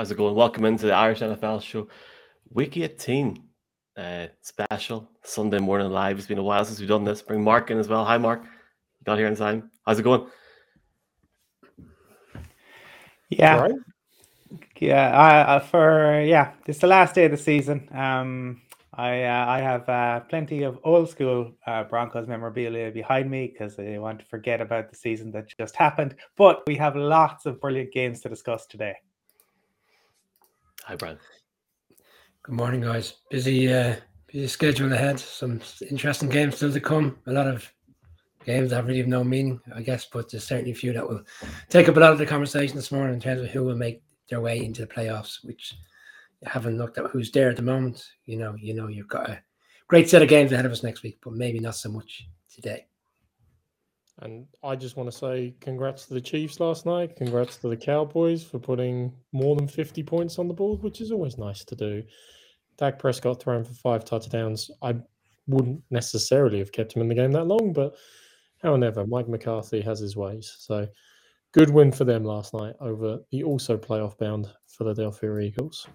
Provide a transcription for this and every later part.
Hey, how's it going? Welcome into the Irish NFL show. Week 18 uh, special Sunday morning live. It's been a while since we've done this. Bring Mark in as well. Hi, Mark. You Got here in time. How's it going? Yeah, right? yeah. Uh, for yeah, it's the last day of the season. Um, I uh, I have uh, plenty of old school uh, Broncos memorabilia behind me because I want to forget about the season that just happened. But we have lots of brilliant games to discuss today. Hi, Brian. Good morning, guys. Busy, uh, busy schedule ahead. Some interesting games still to come. A lot of games that really have no meaning, I guess, but there's certainly a few that will take up a lot of the conversation this morning in terms of who will make their way into the playoffs, which haven't looked at who's there at the moment. You know, you know, you've got a great set of games ahead of us next week, but maybe not so much today. And I just want to say congrats to the Chiefs last night. Congrats to the Cowboys for putting more than 50 points on the board, which is always nice to do. Dak Prescott thrown for five touchdowns. I wouldn't necessarily have kept him in the game that long, but however, Mike McCarthy has his ways. So good win for them last night over the also playoff bound Philadelphia Eagles.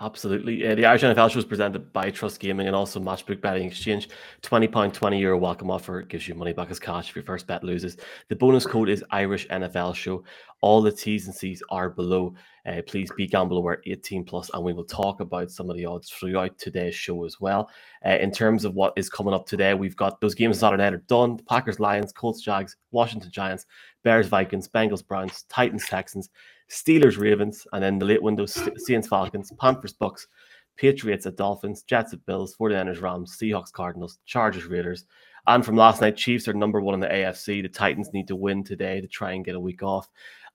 Absolutely. Uh, the Irish NFL show is presented by Trust Gaming and also Matchbook Betting Exchange. £20, 20 euro welcome offer gives you money back as cash if your first bet loses. The bonus code is Irish NFL Show. All the T's and C's are below. Uh, please be gamble aware 18 plus, and we will talk about some of the odds throughout today's show as well. Uh, in terms of what is coming up today, we've got those games Saturday night are done Packers, Lions, Colts, Jags, Washington Giants, Bears, Vikings, Bengals, Browns, Titans, Texans. Steelers, Ravens, and then the late window, Saints, Falcons, Panthers, Bucks, Patriots at Dolphins, Jets at Bills, 49ers, Rams, Seahawks, Cardinals, Chargers, Raiders. And from last night, Chiefs are number one in the AFC. The Titans need to win today to try and get a week off.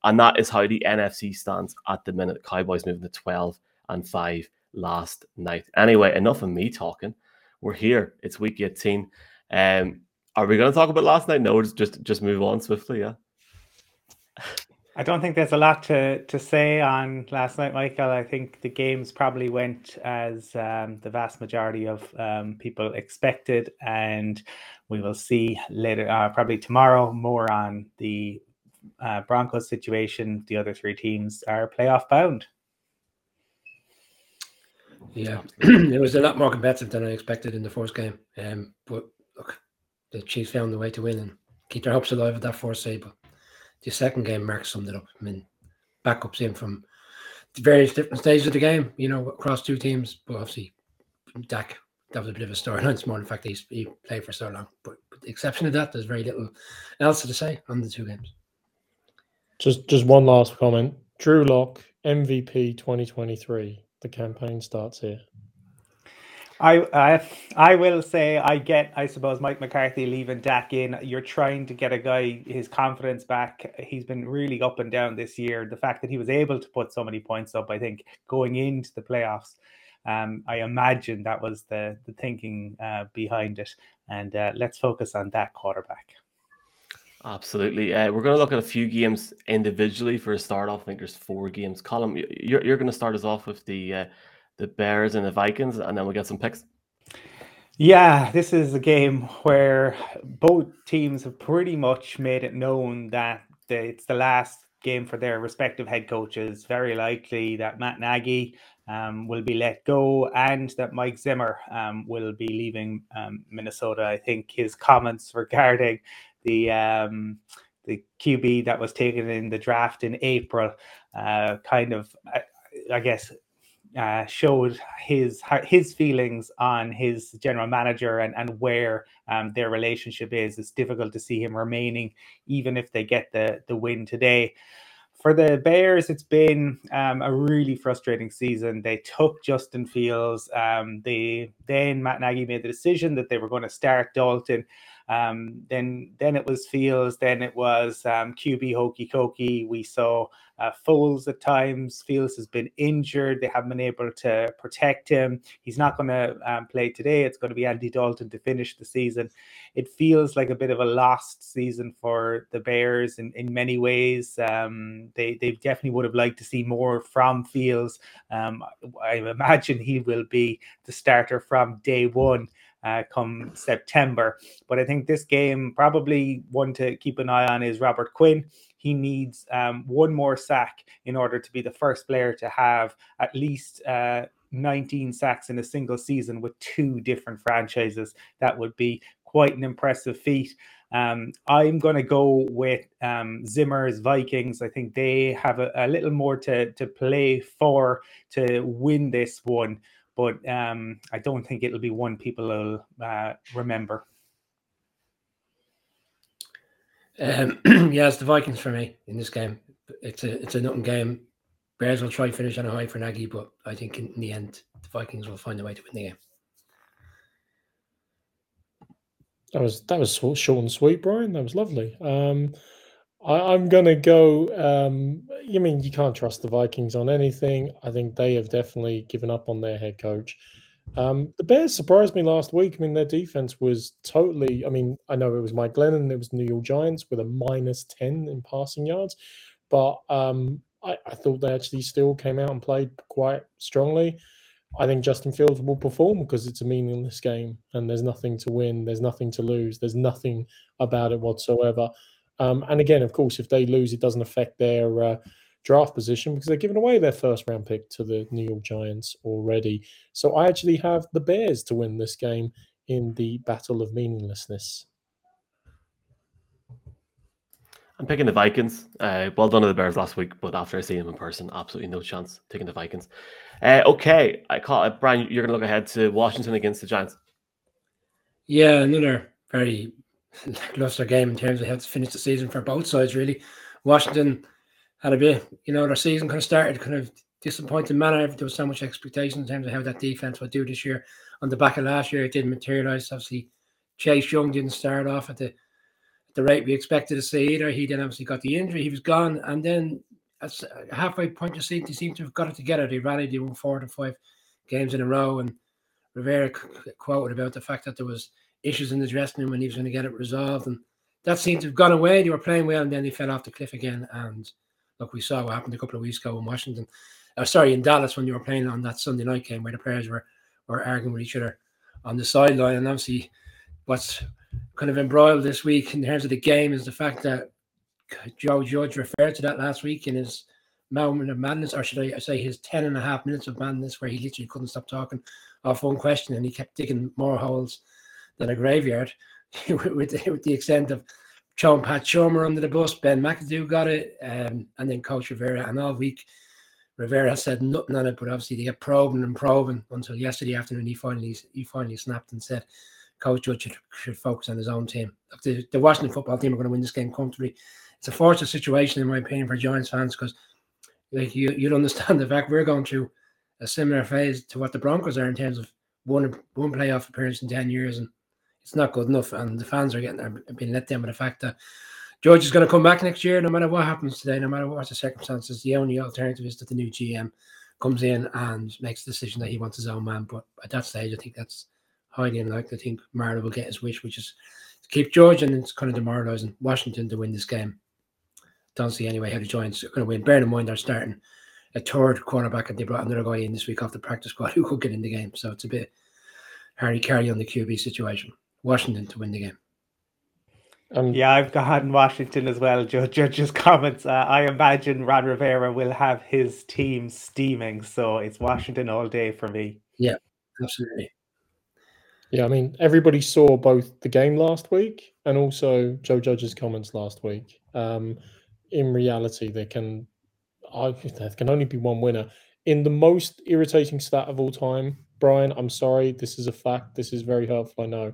And that is how the NFC stands at the minute. Cowboys moving to 12 and 5 last night. Anyway, enough of me talking. We're here. It's week 18. Um, are we going to talk about last night? No, just just move on swiftly. Yeah. I don't think there's a lot to, to say on last night, Michael. I think the games probably went as um, the vast majority of um, people expected, and we will see later, uh, probably tomorrow, more on the uh, Broncos situation. The other three teams are playoff bound. Yeah, it was a lot more competitive than I expected in the first game. Um, but look, the Chiefs found the way to win and keep their hopes alive at that fourth save. But the second game, Mark summed it up. I mean, backups in from various different stages of the game, you know, across two teams. But obviously, Dak, that was a bit of a storyline this morning. In fact, he's, he played for so long. But, but the exception of that, there's very little else to say on the two games. Just, just one last comment. Drew Lock, MVP 2023. The campaign starts here. I, I I will say I get I suppose Mike McCarthy leaving Dak in. You're trying to get a guy his confidence back. He's been really up and down this year. The fact that he was able to put so many points up, I think, going into the playoffs, um, I imagine that was the the thinking uh, behind it. And uh, let's focus on that quarterback. Absolutely. Uh, we're going to look at a few games individually for a start off. I think there's four games. Colin, you're, you're going to start us off with the uh, the Bears and the Vikings, and then we'll get some picks. Yeah, this is a game where both teams have pretty much made it known that it's the last game for their respective head coaches. Very likely that Matt Nagy um, will be let go and that Mike Zimmer um, will be leaving um, Minnesota. I think his comments regarding the um, the QB that was taken in the draft in April uh, kind of, I, I guess, uh, showed his his feelings on his general manager and and where um, their relationship is. It's difficult to see him remaining, even if they get the the win today. For the Bears, it's been um, a really frustrating season. They took Justin Fields. Um, they then Matt Nagy made the decision that they were going to start Dalton. Um, then then it was Fields, then it was um, QB Hokey Cokey. We saw uh, Foles at times. Fields has been injured. They haven't been able to protect him. He's not going to um, play today. It's going to be Andy Dalton to finish the season. It feels like a bit of a lost season for the Bears in, in many ways. Um, they, they definitely would have liked to see more from Fields. Um, I imagine he will be the starter from day one uh, come September. But I think this game, probably one to keep an eye on is Robert Quinn. he needs um, one more sack in order to be the first player to have at least uh, 19 sacks in a single season with two different franchises. That would be quite an impressive feat. Um, I'm going to go with um, Zimmer's Vikings. I think they have a, a, little more to, to play for to win this one, but um, I don't think it'll be one people will uh, remember. Um, yeah, it's the Vikings for me in this game. It's a it's a nothing game. Bears will try and finish on a high for Nagy, but I think in the end the Vikings will find a way to win the game. That was that was short and sweet, Brian. That was lovely. Um, I, am gonna go. Um, you mean you can't trust the Vikings on anything? I think they have definitely given up on their head coach. Um, the Bears surprised me last week. I mean, their defense was totally. I mean, I know it was Mike Glennon, it was New York Giants with a minus ten in passing yards, but um, I, I thought they actually still came out and played quite strongly. I think Justin Fields will perform because it's a meaningless game and there's nothing to win, there's nothing to lose, there's nothing about it whatsoever. Um, and again, of course, if they lose, it doesn't affect their uh, draft position because they're giving away their first round pick to the New York Giants already. So I actually have the Bears to win this game in the battle of meaninglessness. I'm picking the Vikings. Uh, well done to the Bears last week, but after I see them in person, absolutely no chance taking the Vikings. Uh, okay, I call it. Brian, you're going to look ahead to Washington against the Giants. Yeah, another very lackluster game in terms of how to finish the season for both sides. Really, Washington had a bit, you know, their season kind of started kind of disappointing manner. There was so much expectation in terms of how that defense would do this year. On the back of last year, it didn't materialize. Obviously, Chase Young didn't start off at the at the rate we expected to see either. He then obviously got the injury. He was gone, and then at halfway point, you seem to seem to have got it together. They rallied. They won four to five games in a row, and Rivera quoted about the fact that there was issues in the dressing room and he was going to get it resolved, and that seemed to have gone away. They were playing well, and then they fell off the cliff again. And look, we saw what happened a couple of weeks ago in Washington. Uh, sorry, in Dallas when you were playing on that Sunday night game where the players were were arguing with each other on the sideline, and obviously what's kind of embroiled this week in terms of the game is the fact that Joe Judge referred to that last week in his moment of madness, or should I say his 10 and a half minutes of madness, where he literally couldn't stop talking off one question and he kept digging more holes than a graveyard with, the, with the extent of Sean Pat Shurmur under the bus, Ben McAdoo got it, um, and then Coach Rivera. And all week, Rivera said nothing on it, but obviously they kept probing and probing until yesterday afternoon he finally he finally snapped and said, Coach Judge should, should focus on his own team. The, the Washington football team are going to win this game comfortably it's a fortunate situation in my opinion for Giants fans because like you you'd understand the fact we're going through a similar phase to what the Broncos are in terms of one one playoff appearance in ten years, and it's not good enough. And the fans are getting are being let down by the fact that George is going to come back next year, no matter what happens today, no matter what the circumstances. The only alternative is that the new GM comes in and makes the decision that he wants his own man. But at that stage, I think that's highly unlikely. I think Mara will get his wish, which is to keep George, and it's kind of demoralising Washington to win this game don't see anyway how the Giants are going to win. Bear in mind they're starting a third cornerback and they brought another guy in this week off the practice squad who could get in the game. So it's a bit Harry Carey on the QB situation. Washington to win the game. Um, yeah, I've got in Washington as well. Judge, Judge's comments. Uh, I imagine Ron Rivera will have his team steaming, so it's Washington all day for me. Yeah, absolutely. Yeah, I mean, everybody saw both the game last week and also Joe Judge's comments last week. Um, in reality, there can I, there can only be one winner. In the most irritating stat of all time, Brian, I'm sorry, this is a fact. This is very hurtful, I know.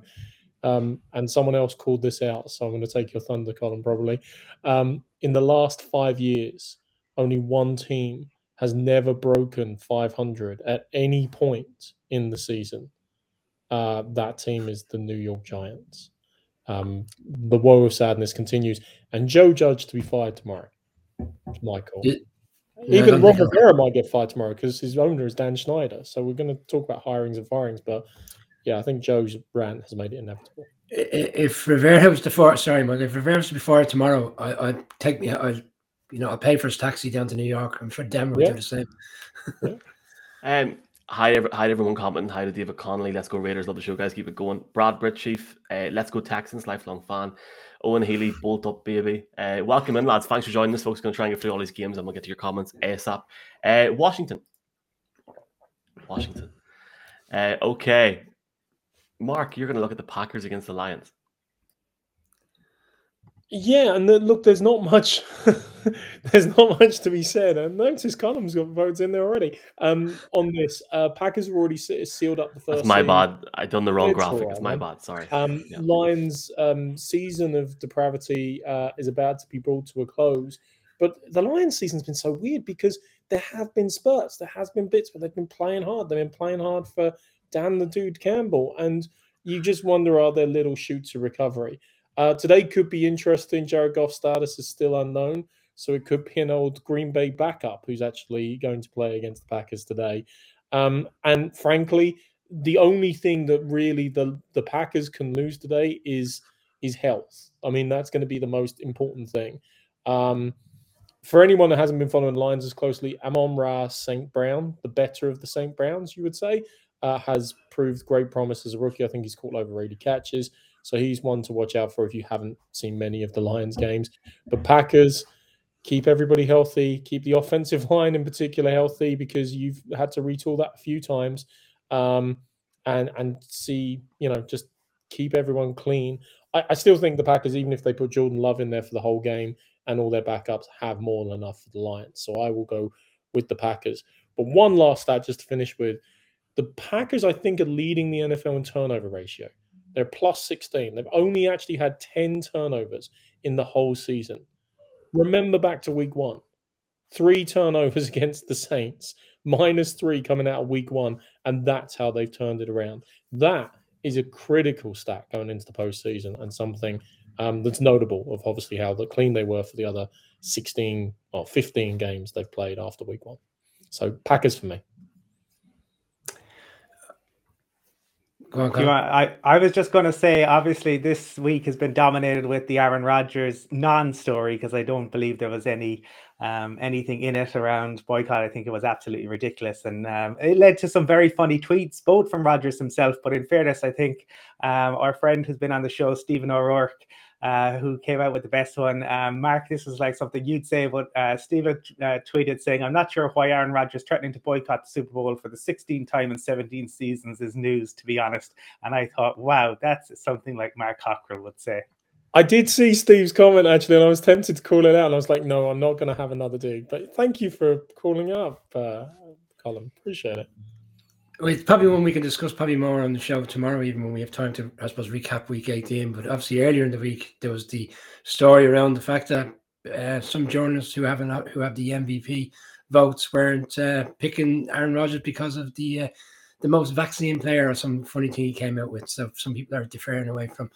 Um, and someone else called this out, so I'm going to take your thunder, Colin, probably. Um, in the last five years, only one team has never broken 500 at any point in the season. Uh, that team is the New York Giants. Um, the woe of sadness continues, and Joe Judge to be fired tomorrow. Michael. Yeah, Even Ron Rivera might get fired tomorrow because his owner is Dan Snyder. So we're going to talk about hirings and firings, but yeah, I think Joe's rant has made it inevitable. If Rivera was to fire, sorry, Mike, if Rivera was to be tomorrow, I, would take me, I, you know, I'll pay for his taxi down to New York. I'm sure Denver would do the same. yeah. Um, Hi, hi everyone commenting. Hi to David Connolly. Let's go Raiders. Love the show, guys. Keep it going. Brad Britt Chief. Uh, let's go Texans. Lifelong fan. Owen Healy, bolt up, baby. Uh, welcome in, lads. Thanks for joining us, folks. Going to try and get through all these games, and we'll get to your comments ASAP. Uh, Washington. Washington. Uh, okay. Mark, you're going to look at the Packers against the Lions. Yeah, and the, look, there's not much. there's not much to be said. And notice Colin's got votes in there already. Um, on this, uh, Packers have already sealed up the first. That's my seed. bad. I done the wrong it's graphic. Right, it's my man. bad. Sorry. Um, yeah. Lions' um, season of depravity uh, is about to be brought to a close. But the Lions' season's been so weird because there have been spurts. There has been bits where they've been playing hard. They've been playing hard for Dan the Dude Campbell, and you just wonder are there little shoots of recovery? Uh, today could be interesting. Jared Goff's status is still unknown, so it could be an old Green Bay backup who's actually going to play against the Packers today. Um, and frankly, the only thing that really the the Packers can lose today is is health. I mean, that's going to be the most important thing. Um, for anyone that hasn't been following Lions as closely, Amon-Ra St. Brown, the better of the St. Browns, you would say, uh, has proved great promise as a rookie. I think he's caught over 80 catches. So he's one to watch out for if you haven't seen many of the Lions games. But Packers, keep everybody healthy, keep the offensive line in particular healthy because you've had to retool that a few times. Um, and and see, you know, just keep everyone clean. I, I, still think the Packers, even if they put Jordan Love in there for the whole game and all their backups, have more than enough for the Lions. So I will go with the Packers. But one last stat just to finish with. The Packers, I think, are leading the NFL in turnover ratio. They're plus 16. They've only actually had 10 turnovers in the whole season. Remember back to week one three turnovers against the Saints, minus three coming out of week one. And that's how they've turned it around. That is a critical stat going into the postseason and something um, that's notable of obviously how clean they were for the other 16 or 15 games they've played after week one. So Packers for me. On, want, I, I was just going to say, obviously, this week has been dominated with the Aaron Rodgers non-story because I don't believe there was any um, anything in it around boycott. I think it was absolutely ridiculous, and um, it led to some very funny tweets, both from Rodgers himself. But in fairness, I think um, our friend who's been on the show, Stephen O'Rourke, uh, who came out with the best one. Um, Mark, this is like something you'd say, but uh, Steven uh, tweeted saying, I'm not sure why Aaron Rodgers threatening to boycott the Super Bowl for the 16th time in 17 seasons is news, to be honest. And I thought, wow, that's something like Mark Cockrell would say. I did see Steve's comment actually, and I was tempted to call it out. And I was like, no, I'm not going to have another dig. But thank you for calling up, uh, Colin. Appreciate it. It's probably one we can discuss probably more on the show tomorrow, even when we have time to, I suppose, recap week 18. But obviously, earlier in the week, there was the story around the fact that uh, some journalists who have an, who have the MVP votes weren't uh, picking Aaron Rodgers because of the uh, the most vaccine player or some funny thing he came out with. So some people are deferring away from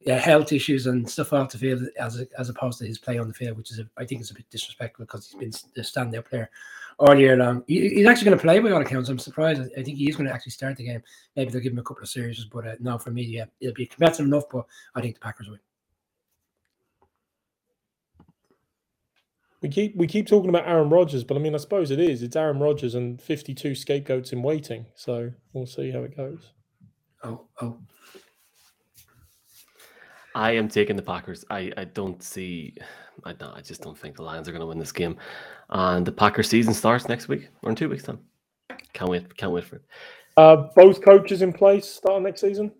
yeah, health issues and stuff off the field as as opposed to his play on the field, which is a, I think is a bit disrespectful because he's been the standout player all year long. He, he's actually going to play by all accounts. I'm surprised. I think he is going to actually start the game. Maybe they'll give him a couple of series, but uh, no, for me, yeah, it'll be competitive enough. But I think the Packers win. We keep we keep talking about Aaron Rodgers, but I mean, I suppose it is. It's Aaron Rodgers and 52 scapegoats in waiting. So we'll see how it goes. Oh, oh. I am taking the Packers. I, I don't see, I don't, I just don't think the Lions are going to win this game. And the Packers season starts next week or in two weeks' time. Can't wait. Can't wait for it. Uh, both coaches in place starting next season.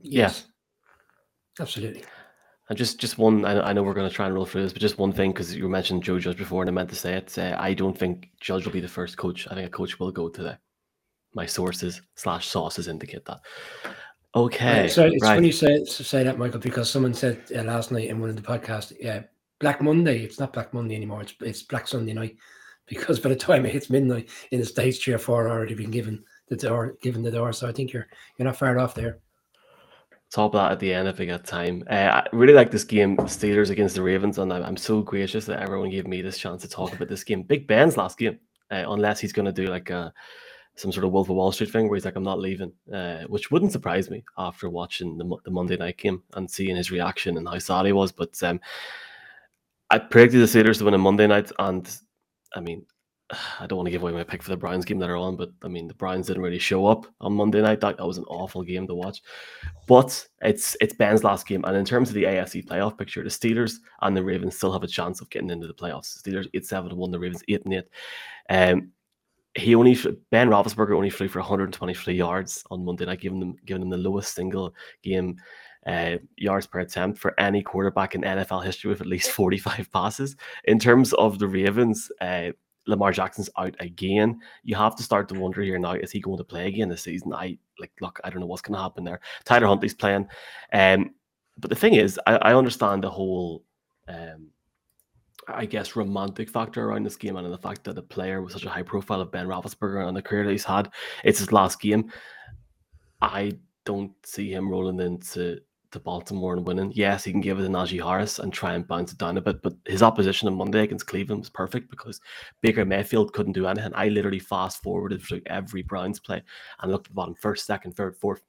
Yes, yeah. absolutely. And just just one, I, I know we're going to try and roll through this, but just one thing because you mentioned Joe Judge before, and I meant to say it. Uh, I don't think Judge will be the first coach. I think a coach will go today. My sources slash sources indicate that. Okay. so it's right. funny you say, say that, Michael, because someone said uh, last night in one of the podcasts, yeah, Black Monday. It's not Black Monday anymore. It's it's Black Sunday night because by the time it hits midnight in the states, three or four already been given the door, given the door. So I think you're you're not far off there. Top that at the end if we got time. Uh, I really like this game, Steelers against the Ravens, and I'm, I'm so gracious that everyone gave me this chance to talk about this game. Big Ben's last game, uh, unless he's going to do like a some sort of Wolf of Wall Street thing where he's like, I'm not leaving, uh, which wouldn't surprise me after watching the, the Monday night game and seeing his reaction and how sad he was. But um, I predicted the Steelers to win on Monday night, and I mean, I don't want to give away my pick for the Browns game later on, but I mean the Browns didn't really show up on Monday night. That, that was an awful game to watch. But it's it's Ben's last game, and in terms of the AFC playoff picture, the Steelers and the Ravens still have a chance of getting into the playoffs. The Steelers 8 7 1, the Ravens eight and eight. Um, he only Ben Roethlisberger only flew for 123 yards on Monday night, giving them giving them the lowest single game uh, yards per attempt for any quarterback in NFL history with at least 45 passes. In terms of the Ravens, uh, Lamar Jackson's out again. You have to start to wonder here now: is he going to play again this season? I like look, I don't know what's going to happen there. Tyler Huntley's playing, um, but the thing is, I, I understand the whole. Um, I guess romantic factor around this game and the fact that the player with such a high profile of Ben Roethlisberger and the career that he's had, it's his last game. I don't see him rolling into to Baltimore and winning. Yes, he can give it to Najee Harris and try and bounce it down a bit, but his opposition on Monday against Cleveland was perfect because Baker Mayfield couldn't do anything. I literally fast forwarded through every Browns play and looked at the bottom first, second, third, fourth,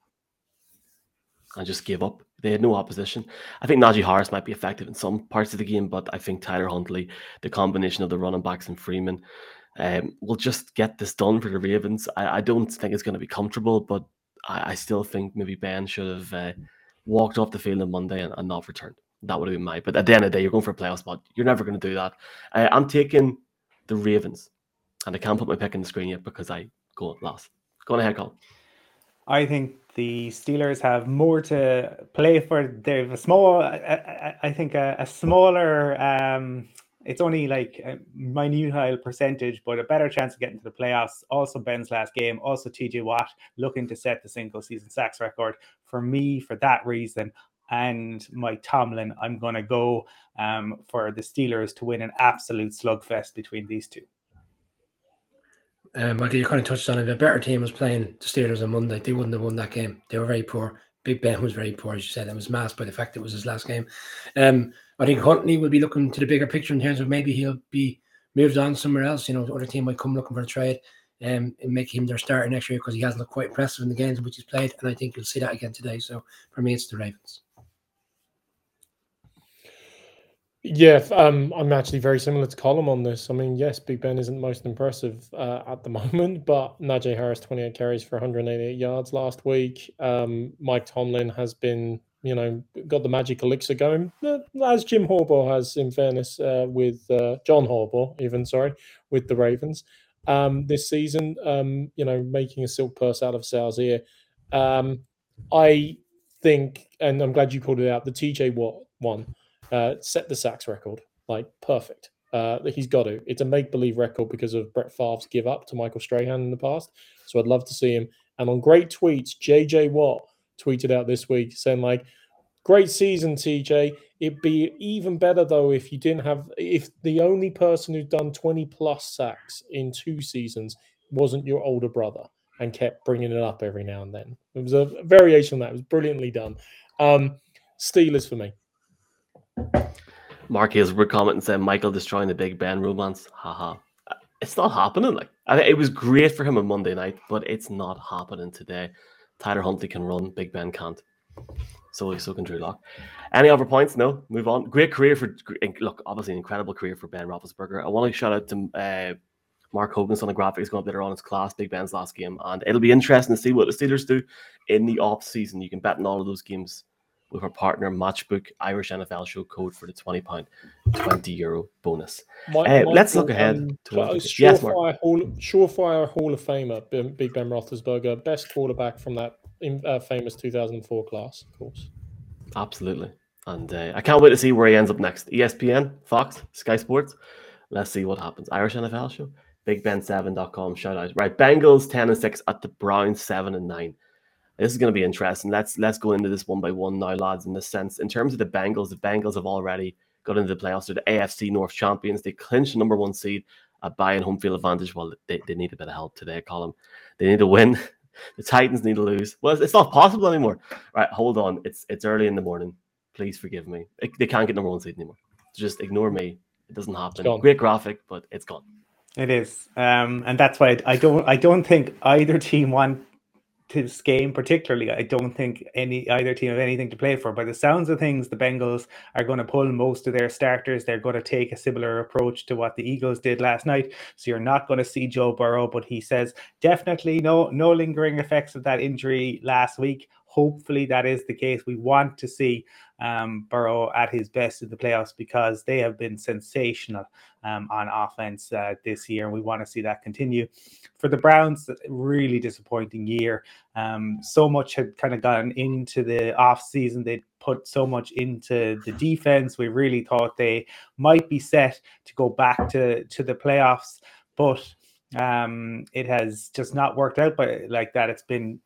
and just gave up. They had no opposition. I think Najee Harris might be effective in some parts of the game, but I think Tyler Huntley, the combination of the running backs and Freeman, um, will just get this done for the Ravens. I, I don't think it's going to be comfortable, but I, I, still think maybe Ben should have. Uh, walked off the field on Monday and, and not returned. That would have been my. But at the end of the day, you're going for a playoff spot. You're never going to do that. Uh, I'm taking the Ravens, and I can't put my pick in the screen yet because I go last. Go on ahead, Colin. I think the Steelers have more to play for. They've a small, I, I think, a, a smaller um, it's only like a minute percentage, but a better chance of getting to the playoffs. Also, Ben's last game. Also, TJ Watt looking to set the single season sacks record. For me, for that reason, and Mike Tomlin, I'm going to go um, for the Steelers to win an absolute slugfest between these two. Um, Michael, you kind of touched on it. A better team was playing the Steelers on Monday, they wouldn't have won that game. They were very poor. Big Ben was very poor, as you said. It was masked by the fact it was his last game. Um, I think Huntley will be looking to the bigger picture in terms of maybe he'll be moved on somewhere else. You know, the other team might come looking for a trade um, and make him their starter next year because he hasn't looked quite impressive in the games in which he's played. And I think you'll see that again today. So for me, it's the Ravens. Yeah, um, I'm actually very similar to Colin on this. I mean, yes, Big Ben isn't most impressive uh, at the moment, but Najee Harris, 28 carries for 188 yards last week. Um, Mike Tomlin has been you know, got the magic elixir going, uh, as Jim Harbaugh has, in fairness, uh, with uh, John Harbaugh, even sorry, with the Ravens um, this season. Um, you know, making a silk purse out of Sal's ear. Um, I think, and I'm glad you called it out. The TJ Watt one uh, set the sacks record, like perfect. Uh, he's got to. It's a make believe record because of Brett Favre's give up to Michael Strahan in the past. So I'd love to see him. And on great tweets, JJ Watt tweeted out this week saying like, "Great season, TJ. It'd be even better though if you didn't have if the only person who'd done 20 plus sacks in two seasons wasn't your older brother and kept bringing it up every now and then. It was a variation on that. It was brilliantly done. Um, Steelers for me. Mark Hazelwood comment and said Michael destroying the Big Ben romance. Haha. It's not happening. Like it was great for him on Monday night, but it's not happening today. Tyler Huntley can run, Big Ben can't. So so can Drew Lock. Any other points? No. Move on. Great career for look. Obviously, an incredible career for Ben Roethlisberger. I want to shout out to uh, Mark Hogan's on the graphics going up later on his class. Big Ben's last game, and it'll be interesting to see what the Steelers do in the off season. You can bet in all of those games with our partner Matchbook Irish NFL Show code for the twenty pound, twenty euro bonus. My, uh, let's look ahead um, to surefire, yes, Hall, surefire Hall of Famer Big Ben Roethlisberger, best quarterback from that in, uh, famous 2004 class, of course. Absolutely. And uh, I can't wait to see where he ends up next. ESPN, Fox, Sky Sports. Let's see what happens. Irish NFL show. BigBen7.com. Shout out. Right. Bengals 10 and 6 at the Browns 7 and 9. This is going to be interesting. Let's let's go into this one by one now, lads. In this sense, in terms of the Bengals, the Bengals have already got into the playoffs. They're the AFC North champions. They clinched the number one seed a buy and home field advantage. Well, they, they need a bit of help today, Colin. They need to win. The Titans need to lose. Well, it's not possible anymore. Right, hold on. It's it's early in the morning. Please forgive me. It, they can't get number one seed anymore. Just ignore me. It doesn't happen. Great graphic, but it's gone. It is, um, and that's why I don't. I don't think either team want this game particularly, I don't think any either team have anything to play for. By the sounds of things, the Bengals are going to pull most of their starters. They're going to take a similar approach to what the Eagles did last night. So you're not going to see Joe Burrow, but he says definitely no no lingering effects of that injury last week. Hopefully that is the case. We want to see um, Burrow at his best in the playoffs because they have been sensational um, on offense uh, this year, and we want to see that continue. For the Browns, really disappointing year. Um, so much had kind of gone into the off season. They put so much into the defense. We really thought they might be set to go back to to the playoffs, but um, it has just not worked out. But like that, it's been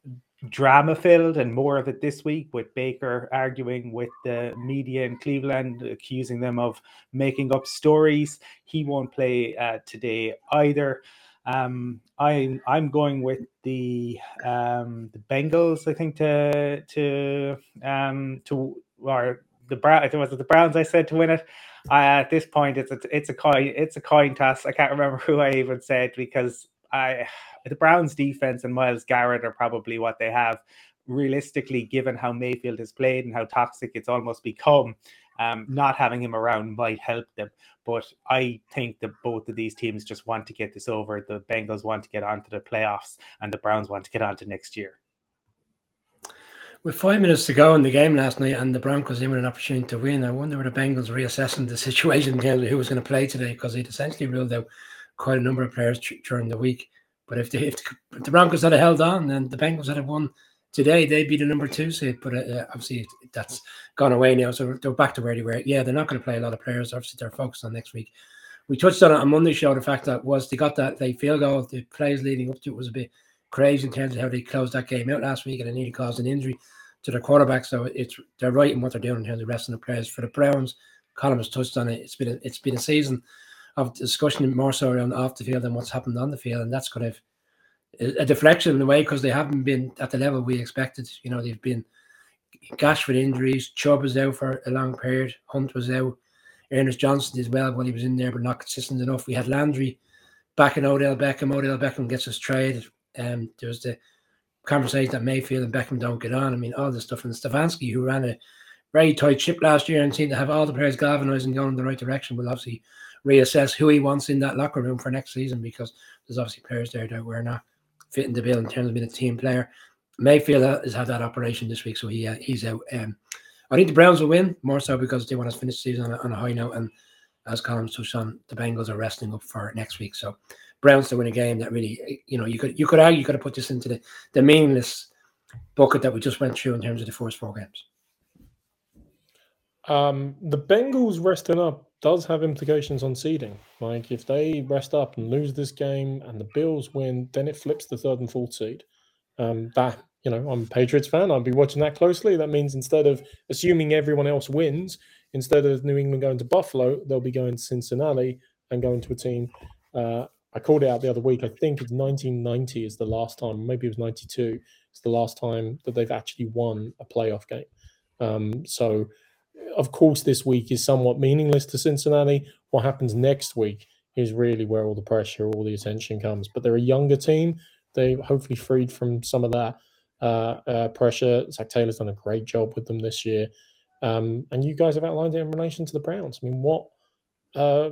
drama filled and more of it this week with Baker arguing with the media in Cleveland, accusing them of making up stories. He won't play uh, today either. Um, I'm I'm going with the um, the Bengals. I think to to um, to or the Brown. It was the Browns. I said to win it. Uh, at this point, it's a it's a coin it's a coin toss. I can't remember who I even said because I the Browns defense and Myles Garrett are probably what they have realistically, given how Mayfield has played and how toxic it's almost become. Um, not having him around might help them, but I think that both of these teams just want to get this over. The Bengals want to get onto the playoffs, and the Browns want to get onto next year. With five minutes to go in the game last night, and the Broncos in an opportunity to win, I wonder were the Bengals reassessing the situation in terms of who was going to play today because they'd essentially ruled out quite a number of players during the week. But if, they, if the Broncos had held on, then the Bengals had won today, they'd be the number two seed. But uh, obviously, that's gone away now. So they're back to where they were. Yeah, they're not going to play a lot of players. Obviously, they're focused on next week. We touched on it on Monday show. The fact that was they got that they field goal. The plays leading up to it was a bit crazy in terms of how they closed that game out last week, and it nearly caused an injury to their quarterback. So it's they're right in what they're doing in terms of resting the players. For the Browns, Colin has touched on it. It's been a, it's been a season of discussion more so around off the field than what's happened on the field, and that's kind of a deflection in a way because they haven't been at the level we expected. You know, they've been gashed with injuries. Chubb was out for a long period. Hunt was out. Ernest Johnson as well when he was in there, but not consistent enough. We had Landry back in Odell Beckham. Odell Beckham gets us traded. Um, there was the conversation that Mayfield and Beckham don't get on. I mean, all this stuff. And Stefanski, who ran a very tight ship last year and seemed to have all the players galvanized and going in the right direction, will obviously reassess who he wants in that locker room for next season because there's obviously players there that we're not fitting the bill in terms of being a team player. Mayfield has had that operation this week, so he uh, he's out. Um, I think the Browns will win more so because they want to finish the season on a, on a high note. And as Colin touched on, the Bengals are resting up for next week. So Browns to win a game that really, you know, you could you could argue you could have put this into the the meaningless bucket that we just went through in terms of the first four games. Um, the Bengals resting up does have implications on seeding. Like if they rest up and lose this game and the Bills win, then it flips the third and fourth seed. Um, that you know, I'm a Patriots fan. I'll be watching that closely. That means instead of assuming everyone else wins, instead of New England going to Buffalo, they'll be going to Cincinnati and going to a team. Uh, I called it out the other week. I think it's 1990 is the last time. Maybe it was 92. It's the last time that they've actually won a playoff game. Um, so of course, this week is somewhat meaningless to Cincinnati. What happens next week is really where all the pressure, all the attention comes. But they're a younger team. They hopefully freed from some of that uh, uh, pressure. Zac Taylor's done a great job with them this year. Um, and you guys have outlined it in relation to the Browns. I mean, what uh,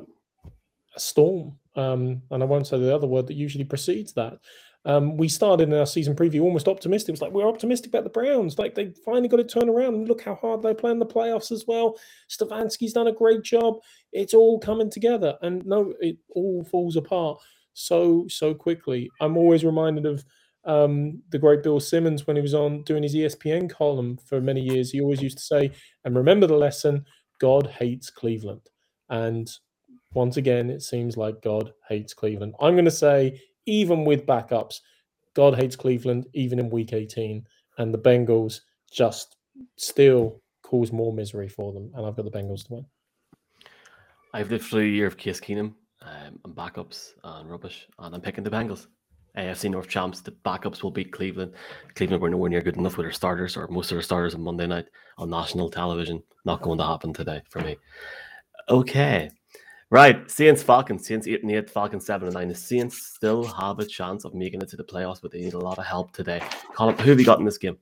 a storm. Um, and I won't say the other word that usually precedes that. Um, we started in our season preview almost optimistic. It was like we're optimistic about the Browns. Like they finally got it turned around, and look how hard they play in the playoffs as well. Stefanski's done a great job. It's all coming together, and no, it all falls apart so so quickly. I'm always reminded of um, the great Bill Simmons when he was on doing his ESPN column for many years. He always used to say, "And remember the lesson: God hates Cleveland." And once again, it seems like God hates Cleveland. I'm going to say even with backups. God hates Cleveland, even in week 18. And the Bengals just still cause more misery for them. And I've got the Bengals to win. I've lived through a year of Case Keenum um, and backups and rubbish, and I'm picking the Bengals. AFC North champs, the backups will beat Cleveland. Cleveland were nowhere near good enough with their starters, or most of their starters on Monday night on national television. Not going to happen today for me. Okay. Right, Saints Falcons, Saints eight and eight, Falcons seven and nine. The Saints still have a chance of making it to the playoffs, but they need a lot of help today. Colin, who have you got in this game?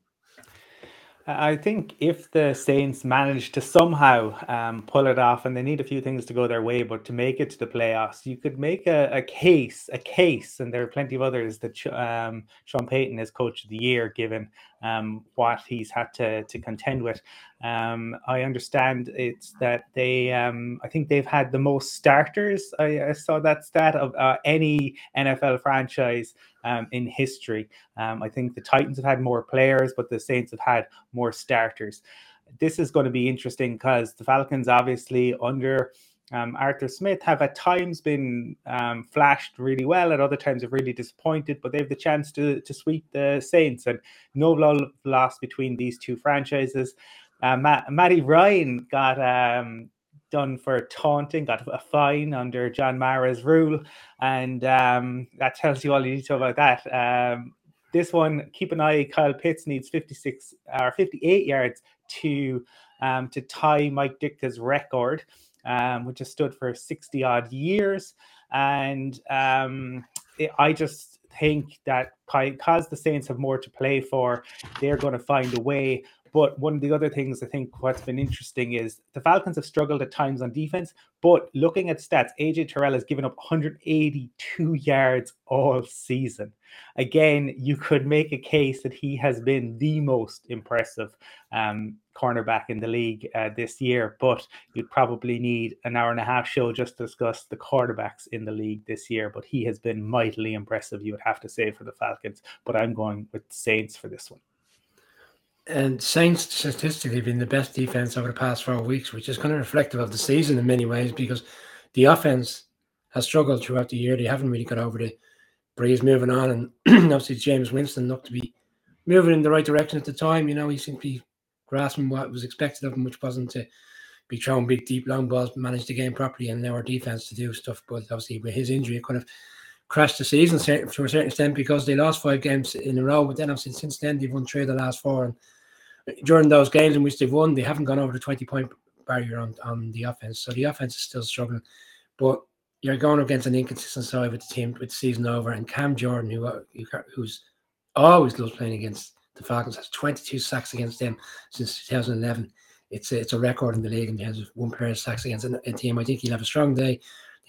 I think if the Saints manage to somehow um, pull it off, and they need a few things to go their way, but to make it to the playoffs, you could make a, a case, a case, and there are plenty of others that um, Sean Payton is coach of the year, given um, what he's had to to contend with. Um, I understand it's that they, um, I think they've had the most starters. I, I saw that stat of uh, any NFL franchise um, in history. Um, I think the Titans have had more players, but the Saints have had more starters. This is going to be interesting because the Falcons, obviously, under um, Arthur Smith have at times been um, flashed really well, at other times have really disappointed, but they have the chance to to sweep the Saints and no love lost between these two franchises. Uh, Matt, Matty Ryan got um, done for taunting, got a fine under John Mara's rule, and um, that tells you all you need to know about that. Um, this one, keep an eye. Kyle Pitts needs 56 or 58 yards to um, to tie Mike Ditka's record um, which has stood for 60 odd years. And um, it, I just think that because the Saints have more to play for, they're going to find a way. But one of the other things I think what's been interesting is the Falcons have struggled at times on defense. But looking at stats, AJ Terrell has given up 182 yards all season. Again, you could make a case that he has been the most impressive um, cornerback in the league uh, this year, but you'd probably need an hour and a half show just to discuss the quarterbacks in the league this year. But he has been mightily impressive, you would have to say, for the Falcons. But I'm going with Saints for this one. And Saints statistically been the best defense over the past four weeks, which is kind of reflective of the season in many ways because the offense has struggled throughout the year. They haven't really got over the Brees moving on. And obviously, Jameis Winston looked to be moving in the right direction at the time. You know, he seemed to be grasping what was expected of him, which wasn't to be throwing big, deep, long balls, manage the game properly, and now our defense to do stuff. But obviously, with his injury, it kind of crashed the season to a certain extent because they lost five games in a row. But then, obviously, since then, they've won three of the last four. And during those games in which they've won, they haven't gone over the 20 point barrier on, on the offense. So the offense is still struggling. But you're going against an inconsistent side with the team with the season over. And Cam Jordan, who uh, who's always loves playing against the Falcons has 22 sacks against them since 2011. It's a, it's a record in the league in terms of one pair of sacks against a, a team. I think he'll have a strong day.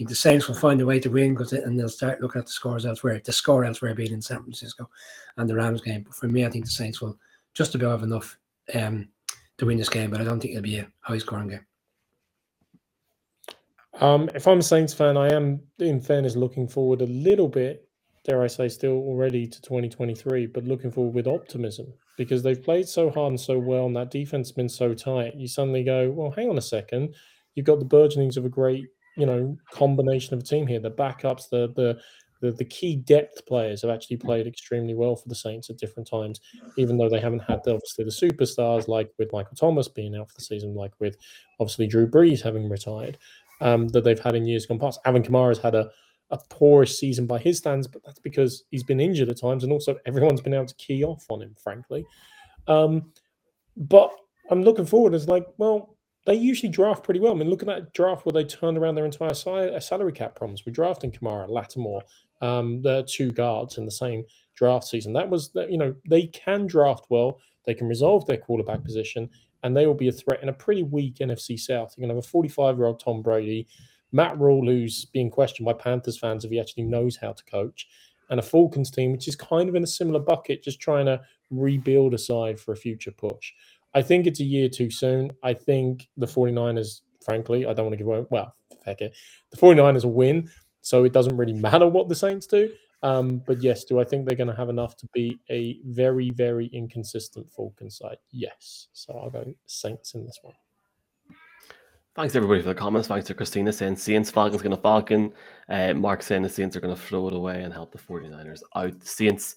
Think the Saints will find a way to win because and they'll start looking at the scores elsewhere. The score elsewhere being in San Francisco and the Rams game. But for me, I think the Saints will just about have enough um, to win this game, but I don't think it'll be a high scoring game. Um, if I'm a Saints fan, I am, in fairness, looking forward a little bit dare I say, still already to 2023, but looking forward with optimism because they've played so hard and so well, and that defense has been so tight. You suddenly go, well, hang on a second, you've got the burgeonings of a great, you know, combination of a team here. The backups, the the the, the key depth players have actually played extremely well for the Saints at different times, even though they haven't had the, obviously the superstars like with Michael Thomas being out for the season, like with obviously Drew Brees having retired, um, that they've had in years gone past. Alvin Kamara's had a a poorish season by his standards, but that's because he's been injured at times, and also everyone's been able to key off on him, frankly. Um, but I'm looking forward as like, well, they usually draft pretty well. I mean, look at that draft where they turned around their entire uh, salary cap problems. We're drafting Kamara, Lattimore, um, the two guards in the same draft season. That was, you know, they can draft well. They can resolve their quarterback position, and they will be a threat in a pretty weak NFC South. You're going to have a 45 year old Tom Brady Matt Rhule, who's being questioned by Panthers fans if he actually knows how to coach, and a Falcons team, which is kind of in a similar bucket, just trying to rebuild a side for a future push. I think it's a year too soon. I think the 49ers, frankly, I don't want to give away, well, heck it. The 49ers will win, so it doesn't really matter what the Saints do. Um, but yes, do I think they're going to have enough to be a very, very inconsistent Falcons side? Yes. So I'll go Saints in this one. Thanks everybody for the comments. Thanks to Christina saying Saints Falcons going to Falcon. Uh, Mark saying the Saints are going to throw it away and help the 49ers out. Saints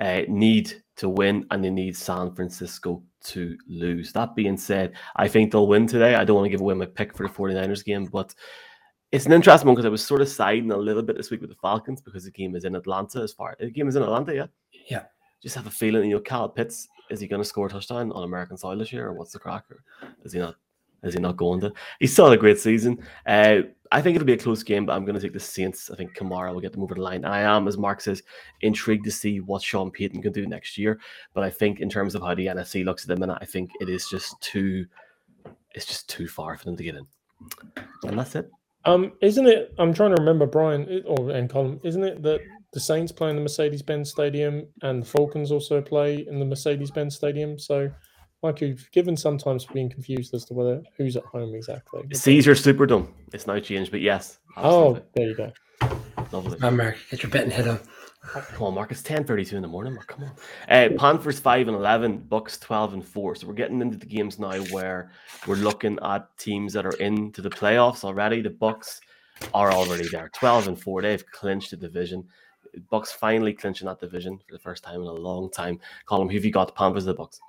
uh, need to win and they need San Francisco to lose. That being said, I think they'll win today. I don't want to give away my pick for the 49ers game, but it's an interesting one because I was sort of siding a little bit this week with the Falcons because the game is in Atlanta as far the game is in Atlanta, yeah? Yeah. Just have a feeling, you know, Cal Pitts, is he going to score a touchdown on American soil this year or what's the cracker? Is he not Is he not going to? He's still had a great season. Uh, I think it'll be a close game, but I'm going to take the Saints. I think Kamara will get them over the line. I am, as Mark says, intrigued to see what Sean Payton can do next year. But I think in terms of how the NFC looks at the minute, I think it is just too, it's just too far for them to get in. And that's it. Um, isn't it? I'm trying to remember, Brian or and Colin. Isn't it that the Saints play in the Mercedes-Benz Stadium and the Falcons also play in the Mercedes-Benz Stadium? So like you've given sometimes being confused as to whether who's at home exactly. Caesar Superdome. It's now changed, but yes. Absolutely. Oh, there you go. Lovely. On, Mark, get your betting head on. Come on, Mark. It's ten thirty-two in the morning. Mark, come on. Uh, Panthers five and eleven, Bucks twelve and four. So we're getting into the games now where we're looking at teams that are into the playoffs already. The Bucks are already there, twelve and four. They've clinched the division. Bucks finally clinching that division for the first time in a long time. Colin, who have you got? The Panthers, the Bucks.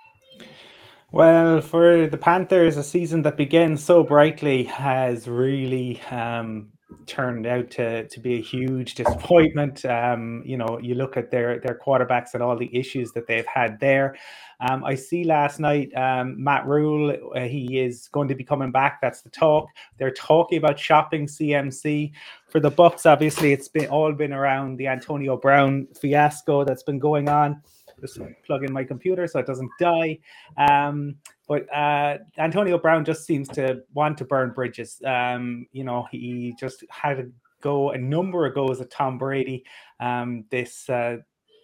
Well, for the Panthers, a season that began so brightly has really um, turned out to, to be a huge disappointment. Um, you know, you look at their their quarterbacks and all the issues that they've had there. Um, I see last night um, Matt Rhule, uh, he is going to be coming back. That's the talk. They're talking about shopping CMC for the Bucks. Obviously, it's been all been around the Antonio Brown fiasco that's been going on just plug in my computer so it doesn't die. Um, but uh, Antonio Brown just seems to want to burn bridges. Um, you know, he just had to go a number of goes at Tom Brady um, this uh,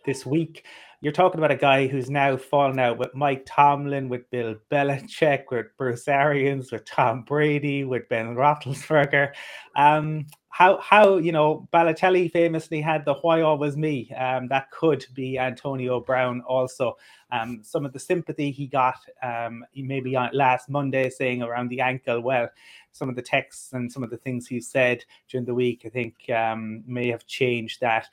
this week. You're talking about a guy who's now fallen out with Mike Tomlin, with Bill Belichick, with Bruce Arians, with Tom Brady, with Ben Roethlisberger. Um, how how you know Balotelli famously had the "Why always me." Um, that could be Antonio Brown also. Um, some of the sympathy he got, um, maybe on last Monday, saying around the ankle. Well, some of the texts and some of the things he said during the week, I think, um, may have changed that.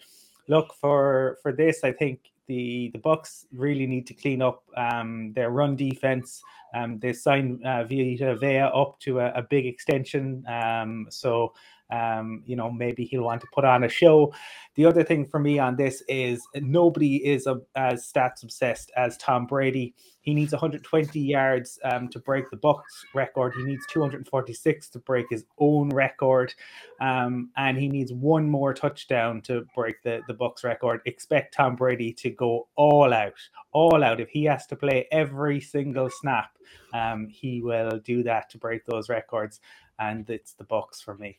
Look for for this. I think the the Bucks really need to clean up um, their run defense. Um, they signed uh, Vita Vea up to a, a big extension, um, so um, you know, maybe he'll want to put on a show. The other thing for me on this is nobody is a, as stats obsessed as Tom Brady. He needs 120 yards um, to break the Bucks record. He needs 246 to break his own record, um, and he needs one more touchdown to break the the Bucks record. Expect Tom Brady to go all out, all out. If he has to play every single snap, um, he will do that to break those records. And it's the Bucks for me.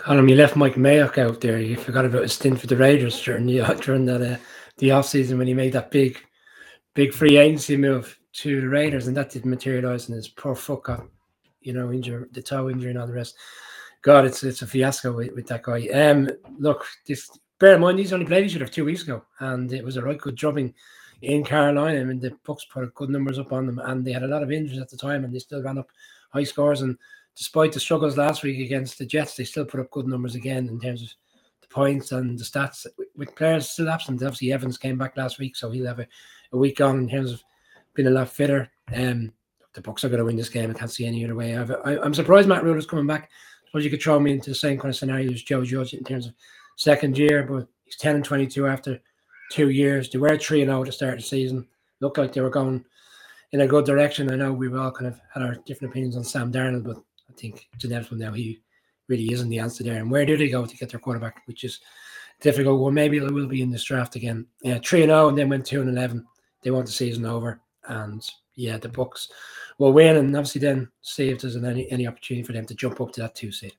Colin, you left Mike Mayock out there. You forgot about his stint for the Raiders during the during that uh, the off season when he made that big, big free agency move to the Raiders, and that didn't materialize. And his poor fuck up, you know, injury, the toe injury, and all the rest. God, it's it's a fiasco with, with that guy. Um, look, this bear in mind he's only played each other two weeks ago, and it was a right good drubbing in Carolina. I mean, the Bucks put good numbers up on them, and they had a lot of injuries at the time, and they still ran up high scores and despite the struggles last week against the Jets, they still put up good numbers again in terms of the points and the stats. With players still absent, obviously Evans came back last week, so he'll have a, a week on in terms of being a lot fitter. Um, the Bucks are going to win this game. I can't see any other way. i am surprised Matt Rhule is coming back. I suppose you could throw me into the same kind of scenario as Joe Judge in terms of second year, but he's 10 and 22 after two years. They were 3 and 0 to start the season. Looked like they were going in a good direction. I know we've all kind of had our different opinions on Sam Darnold, but I think it's inevitable now he really isn't the answer there. And where do they go to get their quarterback, which is difficult. Well, maybe it will be in this draft again. Yeah, three and zero, oh and then went two and eleven. They want the season over, and yeah, the Bucks will win, and obviously then see if there's any any opportunity for them to jump up to that two seed.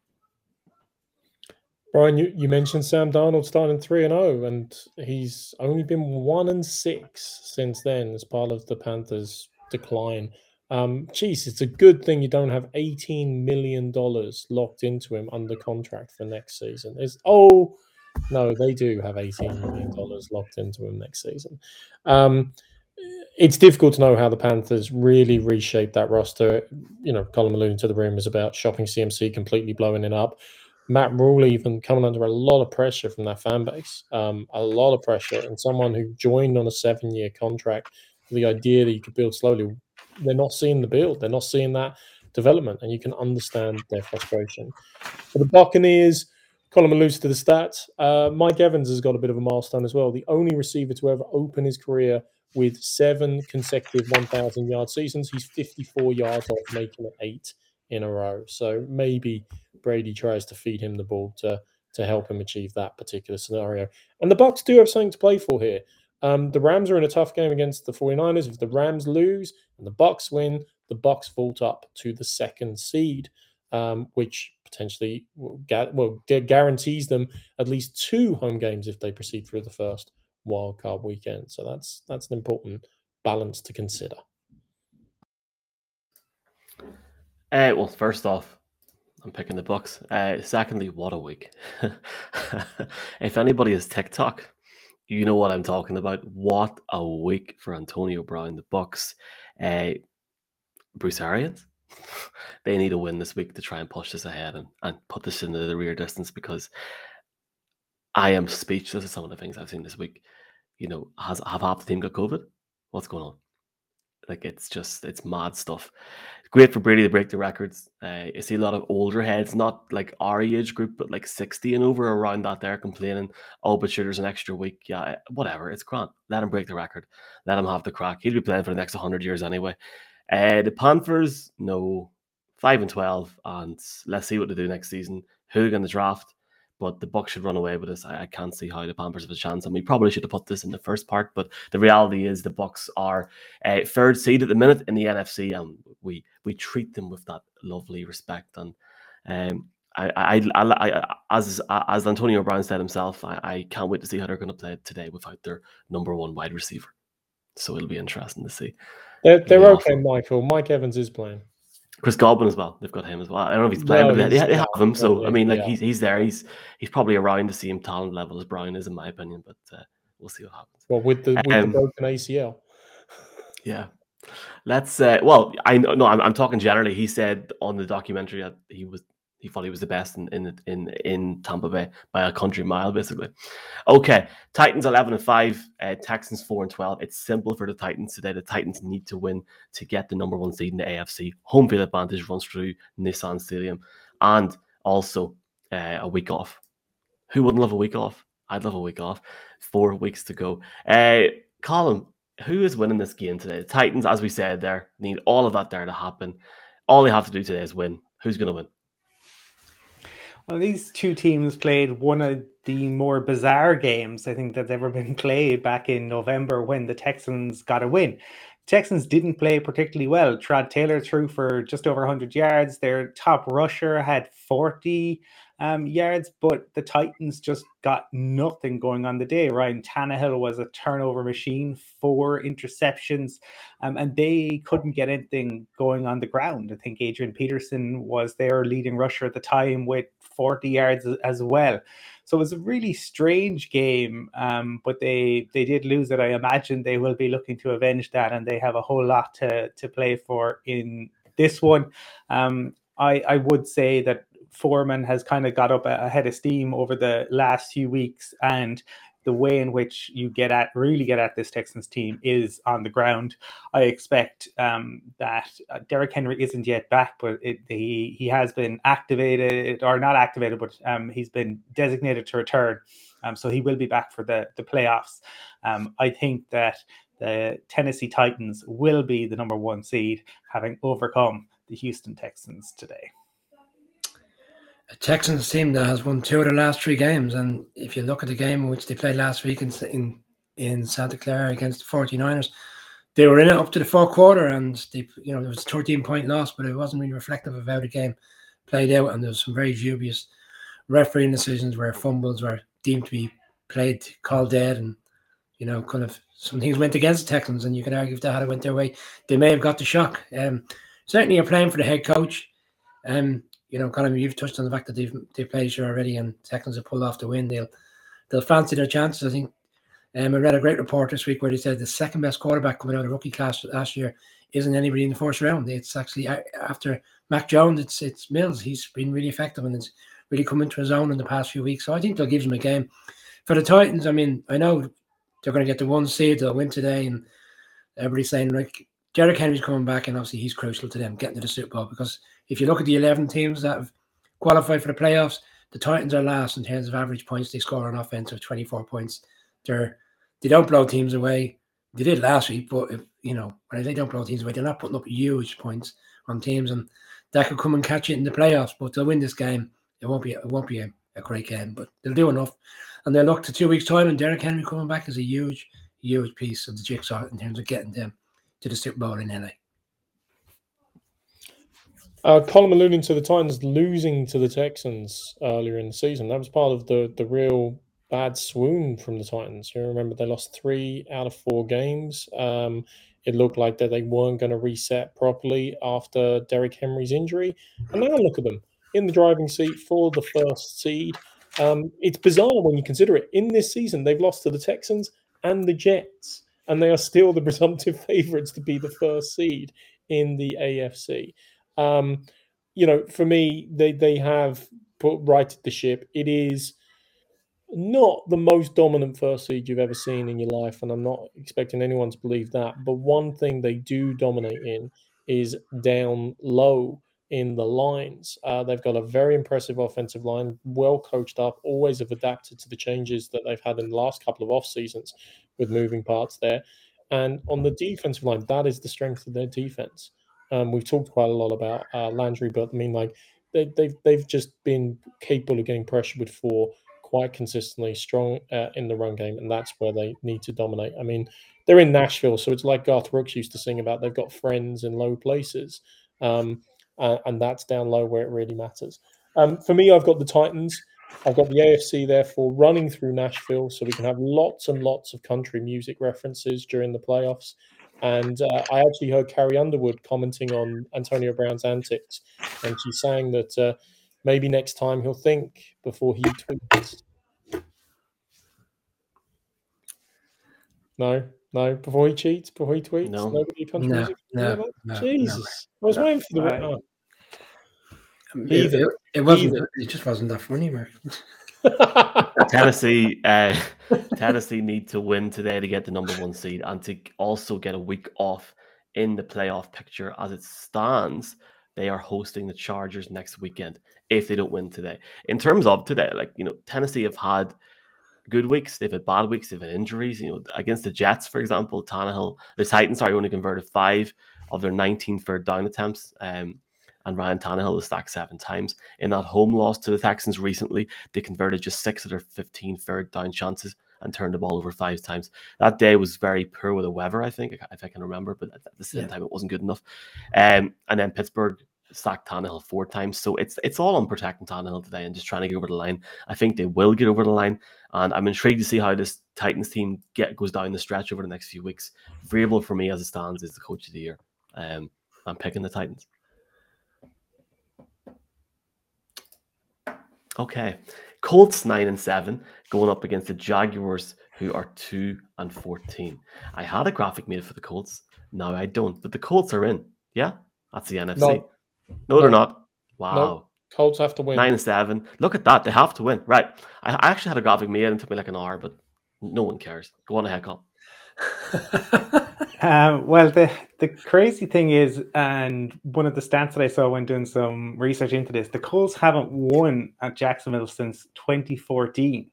Brian, you, you mentioned Sam Darnold starting three and zero, oh, and he's only been one and six since then as part of the Panthers' decline. Um, geez, it's a good thing you don't have $18 million locked into him under contract for next season. Is oh no, they do have $18 million locked into him next season. Um, it's difficult to know how the Panthers really reshape that roster. You know, Colin alluding to the rumors about shopping CMC completely blowing it up. Matt Rhule even coming under a lot of pressure from that fan base, um, a lot of pressure, and someone who joined on a seven-year contract with the idea that you could build slowly they're not seeing the build. They're not seeing that development, and you can understand their frustration. For the Buccaneers, Colin alludes to the stats. Uh, Mike Evans has got a bit of a milestone as well. The only receiver to ever open his career with seven consecutive 1,000 yard seasons. He's 54 yards off making it eight in a row. So maybe Brady tries to feed him the ball to to help him achieve that particular scenario. And the Bucks do have something to play for here. Um, the Rams are in a tough game against the 49ers. If the Rams lose and the Bucks win, the Bucks vault up to the second seed, um, which potentially well guarantees them at least two home games if they proceed through the first wildcard weekend. So that's that's an important balance to consider. Uh, well, first off, I'm picking the Bucks. Uh, secondly, what a week! if anybody has TikTok, you know what I'm talking about. What a week for Antonio Brown, the Bucks. Uh, Bruce Arians, they need a win this week to try and push this ahead and, and put this into the rear distance because I am speechless at some of the things I've seen this week. You know, has have half the team got COVID? What's going on? Like it's just it's mad stuff. Great for Brady to break the records. Uh, you see a lot of older heads, not like our age group, but like 60 and over around that there complaining, oh, but sure, there's an extra week. Yeah, eh, whatever. It's grand. Let him break the record. Let him have the crack. He'll be playing for the next 100 years anyway. Uh, the Panthers, no, 5 and 12. And let's see what they do next season. Who are going to draft? But the Bucks should run away with this. I, I, can't see how the Panthers have a chance. And we probably should have put this in the first part, but the reality is the Bucks are uh, third seed at the minute in the NFC, and we we treat them with that lovely respect. And um, I, I, I, I, as as Antonio Brown said himself, I, I can't wait to see how they're going to play today without their number one wide receiver. So it'll be interesting to see. They're, they're okay, Michael. Mike Evans is playing. Chris Godwin as well. They've got him as well. I don't know if he's playing, no, but they, they, have him. So I mean, like yeah. he's he's there. He's he's probably around the same talent level as Brown is, in my opinion. But uh, we'll see what happens. Well, with the, with um, the broken ACL. Yeah. Let's. Uh, well, I know. No, I'm, I'm talking generally. He said on the documentary that he was he thought he was the best in in in, in Tampa Bay by a country mile, basically. Okay, Titans eleven and five, uh, Texans four and twelve. It's simple for the Titans today. The Titans need to win to get the number one seed in the AFC. Home field advantage runs through Nissan Stadium, and also uh, a week off. Who wouldn't love a week off? I'd love a week off. Four weeks to go. Uh, Colin, who is winning this game today? The Titans, as we said, there need all of that there to happen. All they have to do today is win. Who's going to win? Well, these two teams played one of the more bizarre games I think that's ever been played back in November when the Texans got a win. Texans didn't play particularly well. Tyrod Taylor threw for just over 100 yards. Their top rusher had 40 um, yards, but the Titans just got nothing going on the day. Ryan Tannehill was a turnover machine, four interceptions, um, and they couldn't get anything going on the ground. I think Adrian Peterson was their leading rusher at the time with 40 yards as well. So it was a really strange game, um, but they they did lose it. I imagine they will be looking to avenge that, and they have a whole lot to to play for in this one. Um, I I would say that Foreman has kind of got up ahead of steam over the last few weeks, and the way in which you get at really get at this Texans team is on the ground. I expect um, that uh, Derrick Henry isn't yet back, but it, he he has been activated or not activated, but um, he's been designated to return. Um, so he will be back for the the playoffs. Um, I think that the Tennessee Titans will be the number one seed, having overcome the Houston Texans today a Texans team that has won two of the last three games. And if you look at the game in which they played last week in, in, in Santa Clara against the 49ers, they were in it up to the fourth quarter and they, you know, there was a 13 point loss, but it wasn't really reflective of how the game played out. And there was some very dubious refereeing decisions where fumbles were deemed to be played, called dead. And, you know, kind of some things went against the Texans. And you could argue if they had it went their way, they may have got the shock. Um, certainly, you're playing for the head coach. Um, you know, Colin, you've touched on the fact that they've they've played here already, and Texans have pulled off the win. They'll they'll fancy their chances. I think. Um, I read a great report this week where they said the second best quarterback coming out of rookie class last year isn't anybody in the first round. It's actually after Mac Jones, it's it's Mills. He's been really effective and it's really come into his own in the past few weeks. So I think they'll give him a game. For the Titans, I mean, I know they're going to get the one seed. They'll win today, and everybody's saying like Derrick Henry's coming back, and obviously he's crucial to them getting to the Super Bowl because if you look at the 11 teams that have qualified for the playoffs, The Titans are last in terms of average points they score on offense of 24 points. They're they don't blow teams away. They did last week, but if you know when they don't blow teams away, they're not putting up huge points on teams, and that could come and catch it in the playoffs. But they'll win this game. It won't be it won't be a, a great game, but they'll do enough. And they'll look to two weeks' time, and Derrick Henry coming back is a huge, huge piece of the jigsaw in terms of getting them to the Super Bowl in LA. Uh, Colin alluding to the Titans losing to the Texans earlier in the season. That was part of the the real bad swoon from the Titans. You remember they lost three out of four games. Um, it looked like that they weren't going to reset properly after Derrick Henry's injury, and now look at them in the driving seat for the first seed. Um, it's bizarre when you consider it. In this season, they've lost to the Texans and the Jets, and they are still the presumptive favorites to be the first seed in the AFC. Um, you know, for me, they they have put righted the ship. It is not the most dominant first seed you've ever seen in your life, and I'm not expecting anyone to believe that. But one thing they do dominate in is down low in the lines. Uh, they've got a very impressive offensive line, well coached up, always have adapted to the changes that they've had in the last couple of off seasons with moving parts there. And on the defensive line, that is the strength of their defense. Um, we've talked quite a lot about uh, Landry, but I mean, like they, have they've, they've just been capable of getting pressure with four quite consistently, strong uh, in the run game, and that's where they need to dominate. I mean, they're in Nashville, so it's like Garth Brooks used to sing about. They've got friends in low places, um, and, and, that's down low where it really matters. Um, for me, I've got the Titans. I've got the AFC therefore running through Nashville, so we can have lots and lots of country music references during the playoffs. And uh, I actually heard Carrie Underwood commenting on Antonio Brown's antics, and she's saying that uh, maybe next time he'll think before he tweets. No, no, before he cheats, before he tweets. No, nobody no, no, no, Jesus, no, I was waiting for the. Right. It, it, it, wasn't. It just wasn't that funny, Mark. Tennessee, uh, Tennessee need to win today to get the number one seed and to also get a week off in the playoff picture. As it stands, they are hosting the Chargers next weekend if they don't win today. In terms of today, like you know, Tennessee have had good weeks, they've had bad weeks, they've had injuries. You know, against the Jets, for example, Tannehill, the Titans sorry only converted five of their 19 third down attempts. Um, and Ryan Tannehill was sacked seven times. In that home loss to the Texans recently, they converted just six of their 15 third down chances and turned the ball over five times. That day was very poor with the weather, I think, if I can remember, but at the same yeah. time, it wasn't good enough. Um, and then Pittsburgh sacked Tannehill four times. So it's it's all on protecting Tannehill today and just trying to get over the line. I think they will get over the line. And I'm intrigued to see how this Titans team get goes down the stretch over the next few weeks. Vrabel for me as it stands is the coach of the year. Um, I'm picking the Titans. Okay. Colts 9 and 7 going up against the Jaguars, who are 2 and 14. I had a graphic made for the Colts. Now I don't, but the Colts are in. Yeah, that's the NFC. No, no they're not. Wow. No. Colts have to win. 9 and 7. Look at that. They have to win. Right. I actually had a graphic made and it took me like an hour, but no one cares. Go on ahead, Colin. um, well, the the crazy thing is, and one of the stats that I saw when doing some research into this, the Colts haven't won at Jacksonville since 2014.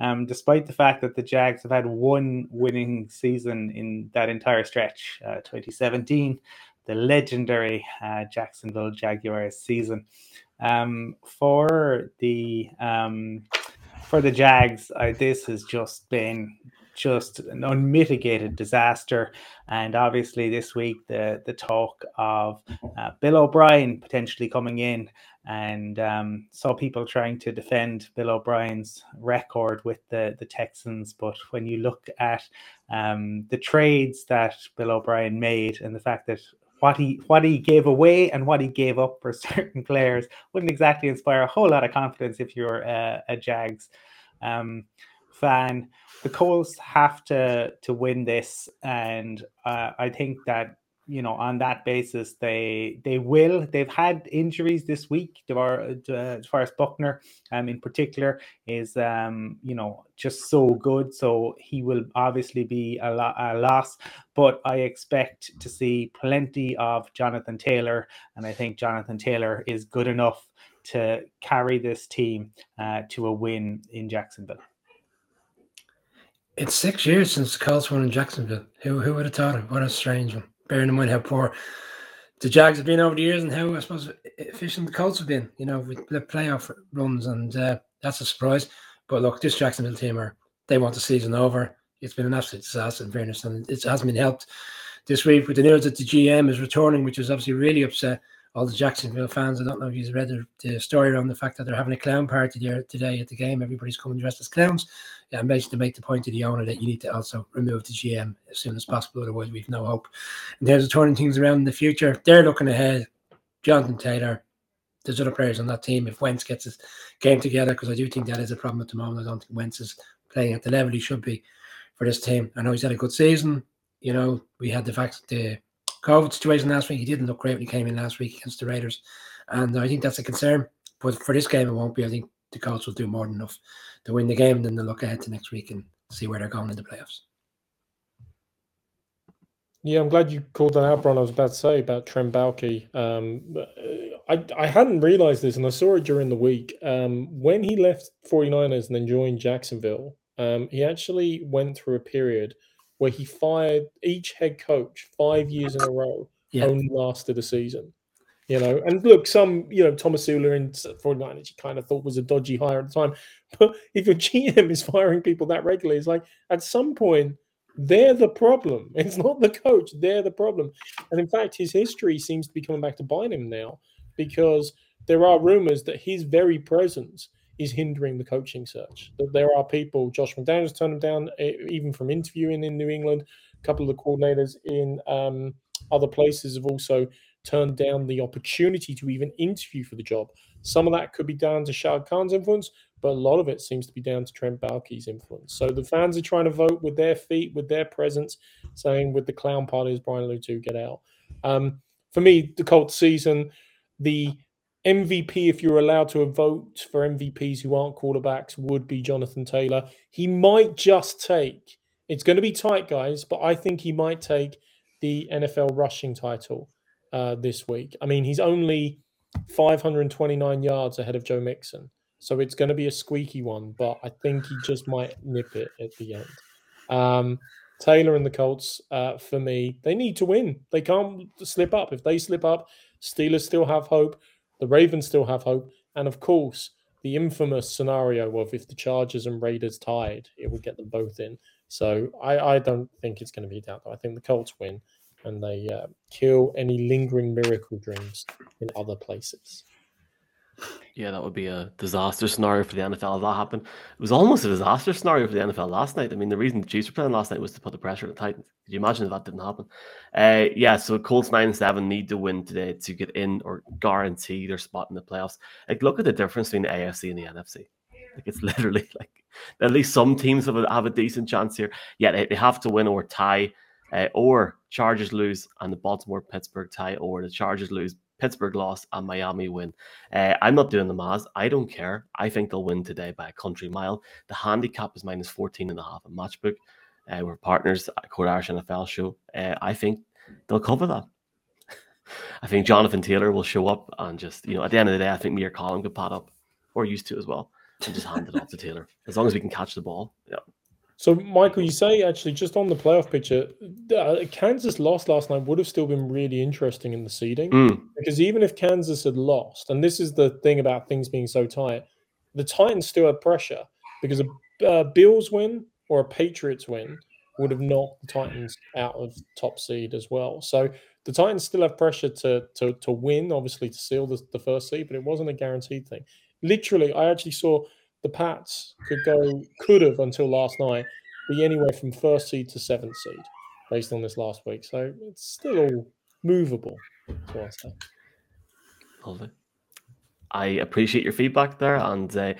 Um, despite the fact that the Jags have had one winning season in that entire stretch, uh, 2017, the legendary uh, Jacksonville Jaguars season. Um, for the um, for the Jags, uh, this has just been just an unmitigated disaster. And obviously, this week the the talk of uh, Bill O'Brien potentially coming in, and um, saw people trying to defend Bill O'Brien's record with the the Texans. But when you look at um, the trades that Bill O'Brien made and the fact that what he what he gave away and what he gave up for certain players wouldn't exactly inspire a whole lot of confidence if you're a, a Jags um, fan. The Colts have to to win this, and uh, I think that you know on that basis they they will. They've had injuries this week. Uh, as Buckner, um, in particular, is um, you know just so good. So he will obviously be a, lo- a loss, but I expect to see plenty of Jonathan Taylor, and I think Jonathan Taylor is good enough to carry this team uh, to a win in Jacksonville. It's six years since the Colts won in Jacksonville. Who who would have thought it? What a strange one. Bearing in mind how poor the Jags have been over the years and how I suppose efficient the Colts have been. You know, with the playoff runs, and uh, that's a surprise. But look, this Jacksonville team are they want the season over. It's been an absolute disaster in fairness, and it hasn't been helped this week with the news that the GM is returning, which is obviously really upset all the Jacksonville fans. I don't know if you've read the, the, story around the fact that they're having a clown party there today at the game. Everybody's coming dressed as clowns. Yeah, and basically to make the point to the owner that you need to also remove the GM as soon as possible, otherwise we've no hope. In terms of turning things around in the future, they're looking ahead. Jonathan Taylor, there's other players on that team. If Wentz gets his game together, because I do think that is a problem at the moment. I don't think Wentz is playing at the level he should be for this team. I know he's had a good season. You know, we had the fact that the COVID situation last week. He didn't look great when he came in last week against the Raiders, and I think that's a concern. But for this game, it won't be. I think the Colts will do more than enough to win the game, and then they'll look ahead to next week and see where they're going in the playoffs. Yeah, I'm glad you called that out, Bron. I was about to say about Trent Baalke. Um, I, I hadn't realized this, and I saw it during the week. Um, when he left 49ers and then joined Jacksonville, um, he actually went through a period – where he fired each head coach five years in a row, yeah. only lasted a season. You know, and look, some, you know, Tomsula in 49ers you kind of thought was a dodgy hire at the time. But if your GM is firing people that regularly, it's like at some point they're the problem. It's not the coach, they're the problem. And in fact, his history seems to be coming back to bite him now because there are rumors that his very presence is hindering the coaching search. That there are people, Josh McDaniels turned him down, even from interviewing in New England. A couple of the coordinators in um, other places have also turned down the opportunity to even interview for the job. Some of that could be down to Shad Khan's influence, but a lot of it seems to be down to Trent Baalke's influence. So the fans are trying to vote with their feet, with their presence, saying with the clown party, is Brian to, get out. Um, for me, the Colts season, the MVP, if you're allowed to vote for MVPs who aren't quarterbacks, would be Jonathan Taylor. He might just take, it's going to be tight, guys, but I think he might take the NFL rushing title uh, this week. I mean, he's only 529 yards ahead of Joe Mixon. So it's going to be a squeaky one, but I think he just might nip it at the end. Um, Taylor and the Colts, uh, for me, they need to win. They can't slip up. If they slip up, Steelers still have hope. The Ravens still have hope. And of course, the infamous scenario of if the Chargers and Raiders tied, it would get them both in. So I, I don't think it's going to be that. I think the Colts win and they uh, kill any lingering miracle dreams in other places. Yeah, that would be a disaster scenario for the NFL if that happened. It was almost a disaster scenario for the NFL last night. I mean, the reason the Chiefs were playing last night was to put the pressure on the Titans. Could you imagine if that didn't happen? Uh, yeah, so Colts 9 7 need to win today to get in or guarantee their spot in the playoffs. Like, look at the difference between the AFC and the NFC. Like, it's literally like at least some teams have a, have a decent chance here. Yeah, they, they have to win or tie, uh, or Chargers lose and the Baltimore Pittsburgh tie, or the Chargers lose, Pittsburgh loss, and Miami win. Uh, I'm not doing the maths. I don't care. I think they'll win today by a country mile. The handicap is minus 14 and a half in Matchbook. Uh, we're partners at Court Irish NFL show. Uh, I think they'll cover that. I think Jonathan Taylor will show up and just, you know, at the end of the day, I think me or Colin could pot up or used to as well and just hand it off to Taylor as long as we can catch the ball. Yeah. So, Michael, you say actually just on the playoff picture, uh, Kansas lost last night would have still been really interesting in the seeding mm. because even if Kansas had lost, and this is the thing about things being so tight, the Titans still had pressure because a uh, Bills win or a Patriots win would have knocked the Titans out of top seed as well. So the Titans still have pressure to to, to win, obviously to seal the, the first seed, but it wasn't a guaranteed thing. Literally, I actually saw the Pats could go could have until last night be anywhere from first seed to seventh seed based on this last week. So it's still all movable. I appreciate your feedback there, and uh,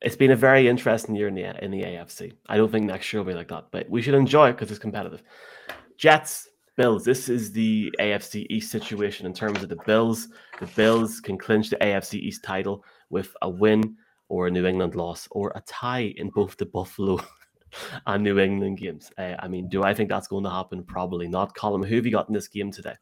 it's been a very interesting year in the in the AFC. I don't think next year will be like that, but we should enjoy it because it's competitive. Jets, Bills. This is the AFC East situation in terms of the Bills. The Bills can clinch the AFC East title with a win or a New England loss or a tie in both the Buffalo and New England games. Uh, I mean, do I think that's going to happen? Probably not. Colin, who have you got in this game today?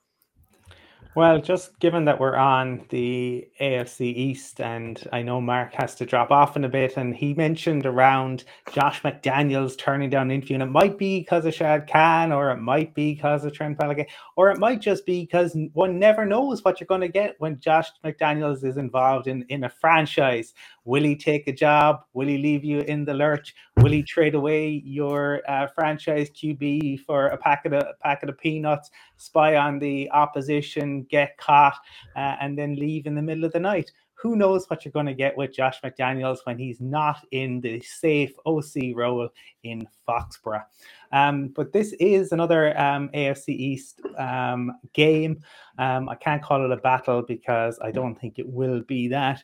Well, just given that we're on the AFC East, and I know Mark has to drop off in a bit, and he mentioned around Josh McDaniels turning down an interview, and it might be because of Shad Khan, or it might be because of Trent Baalke, or it might just be because one never knows what you're going to get when Josh McDaniels is involved in, in a franchise. Will he take a job? Will he leave you in the lurch? Will he trade away your uh, franchise QB for a packet of a packet of peanuts? Spy on the opposition, get caught, uh, and then leave in the middle of the night. Who knows what you're going to get with Josh McDaniels when he's not in the safe OC role in Foxborough. Um, but this is another um, AFC East um, game. Um, I can't call it a battle because I don't think it will be that.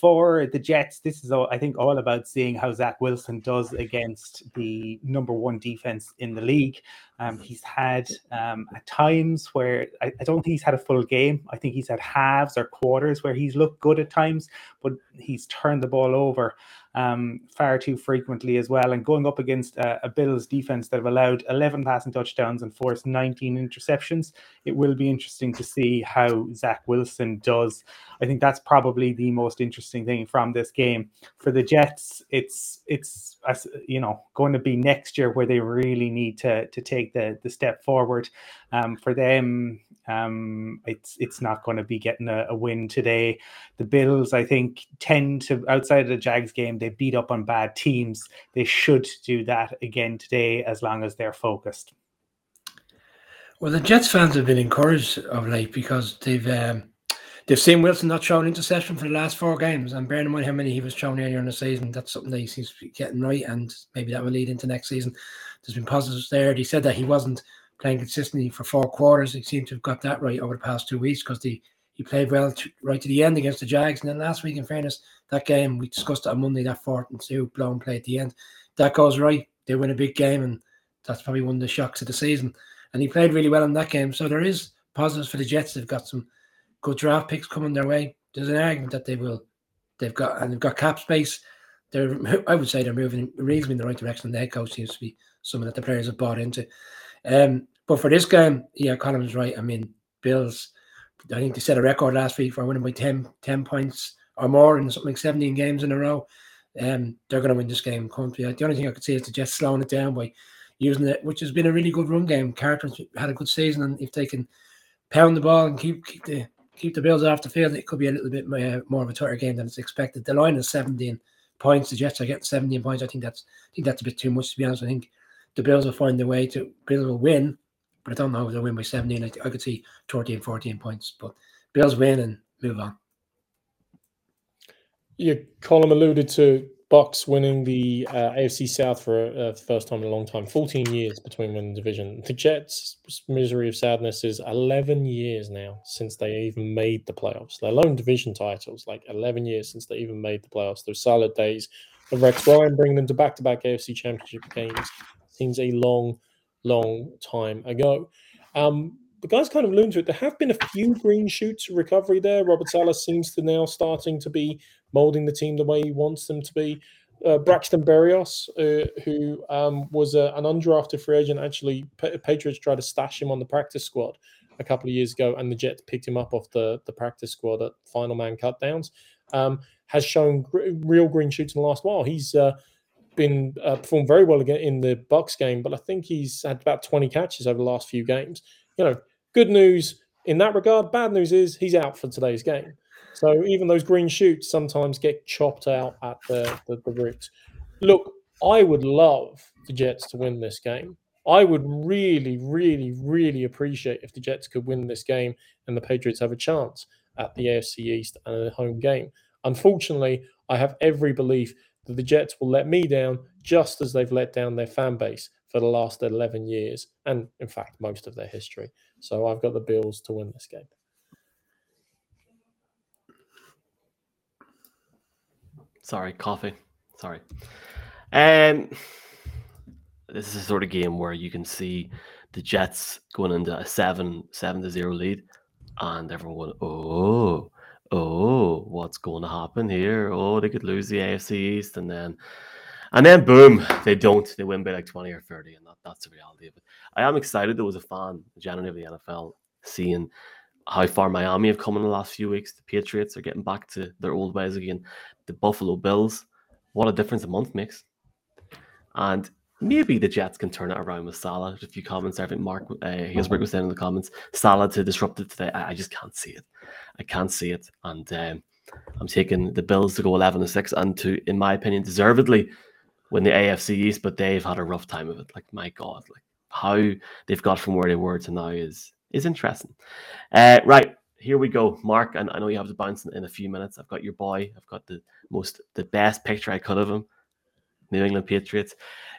For the Jets, this is, all, I think, all about seeing how Zach Wilson does against the number one defense in the league. Um, he's had um, at times where I, I, don't think he's had a full game. I think he's had halves or quarters where he's looked good at times, but he's turned the ball over um, far too frequently as well. And going up against uh, a Bills defense that have allowed 11 passing touchdowns and forced 19 interceptions, it will be interesting to see how Zach Wilson does. I think that's probably the most interesting thing from this game for the Jets. It's it's you know going to be next year where they really need to to take the the step forward. Um, for them, um, it's it's not going to be getting a, a, win today. The Bills, I think, tend to outside of the Jags game, they beat up on bad teams. They should do that again today as long as they're focused. Well, the Jets fans have been encouraged of late because they've um, they've seen Wilson not showing interception for the last four games, and bearing in mind how many he was showing earlier in the season, that's something that he seems to be getting right, and maybe that will lead into next season. There's been positives there. He said that he wasn't playing consistently for four quarters. He seemed to have got that right over the past two weeks because he he played well to, right to the end against the Jags. And then last week, in fairness, that game we discussed it on Monday, that fourth and two blown play at the end, that goes right. They win a big game, and that's probably one of the shocks of the season. And he played really well in that game. So there is positives for the Jets. They've got some good draft picks coming their way. There's an argument that they will, they've got and they've got cap space. They're, I would say, they're moving reasonably in the right direction. The head coach seems to be someone that the players have bought into. Um, but for this game, yeah, Colin was right. I mean, Bills, I think they set a record last week for winning by 10, 10 points or more in something like 17 games in a row. Um, they're going to win this game comfortably. The only thing I could see is to just slowing it down by using it, which has been a really good run game. Carter's had a good season, and if they can pound the ball and keep keep the keep the Bills off the field, it could be a little bit more, uh, more of a tighter game than it's expected. The line is 17 points. The Jets are getting 17 points. I think that's I think that's a bit too much to be honest. I think the Bills will find their way to Bills will win, but I don't know if they'll win by 17. I, I could see 13, 14 points, but Bills win and move on. Your Colin alluded to Bucks winning the uh, AFC South for uh, the first time in a long time. 14 years between winning the division. The Jets' misery of sadness is 11 years now since they even made the playoffs. Their lone division titles, like 11 years since they even made the playoffs. Those salad days of Rex Ryan bringing them to back-to-back AFC Championship games seems a long – long time ago. Um, the guys kind of alluded to it. There have been a few green shoots of recovery there. Robert Saleh seems to now starting to be molding the team the way he wants them to be. Uh, Braxton Berrios, uh, who um, was a, an undrafted free agent, actually, P- Patriots tried to stash him on the practice squad a couple of years ago, and the Jets picked him up off the, the practice squad at final man cutdowns. Um, has shown gr- real green shoots in the last while. He's uh, been uh, performed very well again in the Bucks game, but I think he's had about 20 catches over the last few games. You know, good news in that regard. Bad news is he's out for today's game. So even those green shoots sometimes get chopped out at the, the, the roots. Look, I would love the Jets to win this game. I would really, really, really appreciate if the Jets could win this game and the Patriots have a chance at the AFC East and a home game. Unfortunately, I have every belief that the Jets will let me down just as they've let down their fan base for the last 11 years and, in fact, most of their history. So I've got the Bills to win this game. Sorry, coffee. Sorry. Um, this is a sort of game where you can see the Jets going into a seven seven to zero lead, and everyone, oh, oh, what's going to happen here? Oh, they could lose the AFC East, and then, and then boom, they don't. They win by like twenty or thirty, and that, that's the reality of it. I am excited. There was a fan, generally of the NFL, seeing how far Miami have come in the last few weeks. The Patriots are getting back to their old ways again. The Buffalo Bills, what a difference a month makes. And maybe the Jets can turn it around with Saleh. There's a few comments there. I think Mark uh, was saying in the comments, Saleh to disrupt it today. I, I just can't see it. I can't see it. And um, I'm taking the Bills to go 11 to 6 and to, in my opinion, deservedly win the AFC East, but they've had a rough time of it. Like, my God, like how they've got from where they were to now is is interesting. Uh, right, here we go. Mark, and I know you have to bounce in, in a few minutes. I've got your boy. I've got the most, the best picture I could of him. New England Patriots.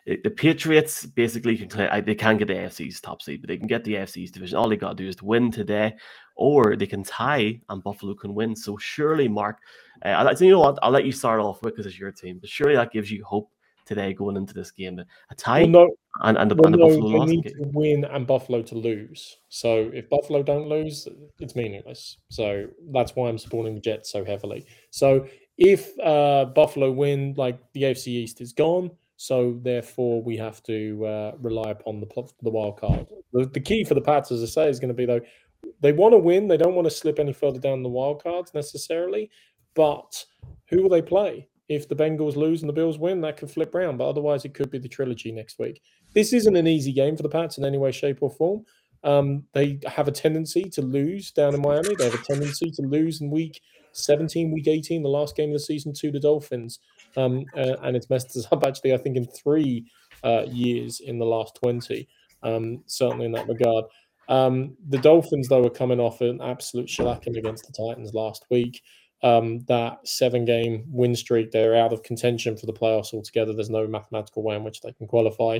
The Patriots basically can they can get the AFC's top seed, but they can get the AFC's division. All they got to do is to win today, or they can tie and Buffalo can win. So surely, Mark, uh, you know what? I'll let you start off with because it's your team, but surely that gives you hope today going into this game. A tie well, no, and, and the, well, and no, Buffalo they need game. to win and Buffalo to lose. So if Buffalo don't lose, it's meaningless. So that's why I'm supporting the Jets so heavily. So if uh, Buffalo win, like the AFC East is gone so therefore, we have to uh, rely upon the the wild card. The, the, key for the Pats, as I say, is going to be though they want to win. They don't want to slip any further down the wild cards necessarily. But who will they play? If the Bengals lose and the Bills win, that could flip round. But otherwise, it could be the trilogy next week. This isn't an easy game for the Pats in any way, shape, or form. Um, they have a tendency to lose down in Miami. They have a tendency to lose in week 17, week 18, the last game of the season to the Dolphins. Um, uh, and it's messed us up actually, I think, in three uh, years in the last 20, um, certainly in that regard. Um, the Dolphins, though, are coming off an absolute shellacking against the Titans last week. Um, that seven game win streak, they're out of contention for the playoffs altogether. There's no mathematical way in which they can qualify.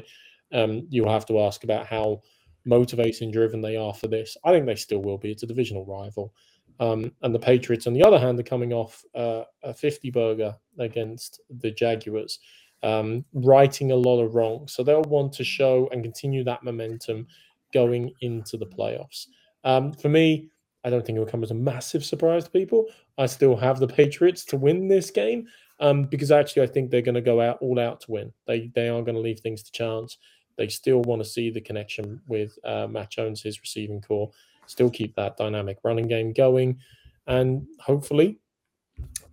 Um, you'll have to ask about how motivating driven they are for this. I think they still will be. It's a divisional rival. Um, and the Patriots, on the other hand, are coming off uh, a 50 burger against the Jaguars, um, righting a lot of wrong. So they'll want to show and continue that momentum going into the playoffs. Um, for me, I don't think it will come as a massive surprise to people. I still have the Patriots to win this game um, because actually I think they're going to go out all out to win. They they are going to leave things to chance. They still want to see the connection with uh, Mac Jones, his receiving corps still keep that dynamic running game going. And hopefully,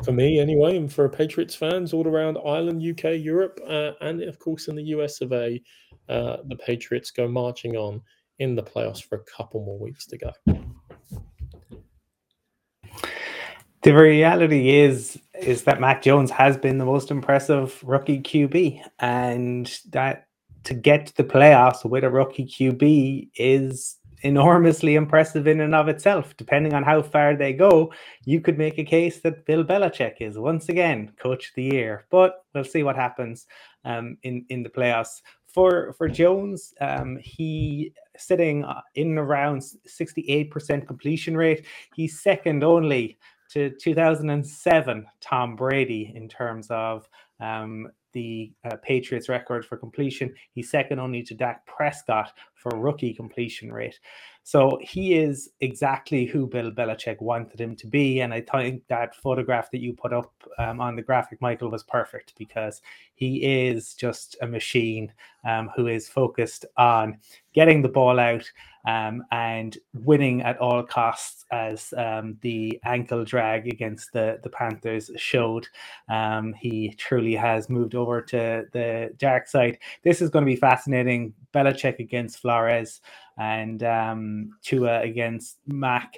for me anyway, and for Patriots fans all around Ireland, UK, Europe, uh, and of course in the US of A, uh, the Patriots go marching on in the playoffs for a couple more weeks to go. The reality is is that Mac Jones has been the most impressive rookie QB, and that to get to the playoffs with a rookie QB is enormously impressive in and of itself. Depending on how far they go, you could make a case that Bill Belichick is once again coach of the year. But we'll see what happens um, in in the playoffs. For for Jones, um, he sitting in around sixty eight percent completion rate. He's second only to 2007 Tom Brady in terms of um, the uh, Patriots record for completion. He's second only to Dak Prescott for rookie completion rate. So he is exactly who Bill Belichick wanted him to be. And I think that photograph that you put up um, on the graphic, Michael, was perfect because he is just a machine um, who is focused on getting the ball out um, and winning at all costs, as um, the ankle drag against the, the Panthers showed. Um, he truly has moved over to the dark side. This is going to be fascinating. Belichick against Flores and um, Tua against Mac.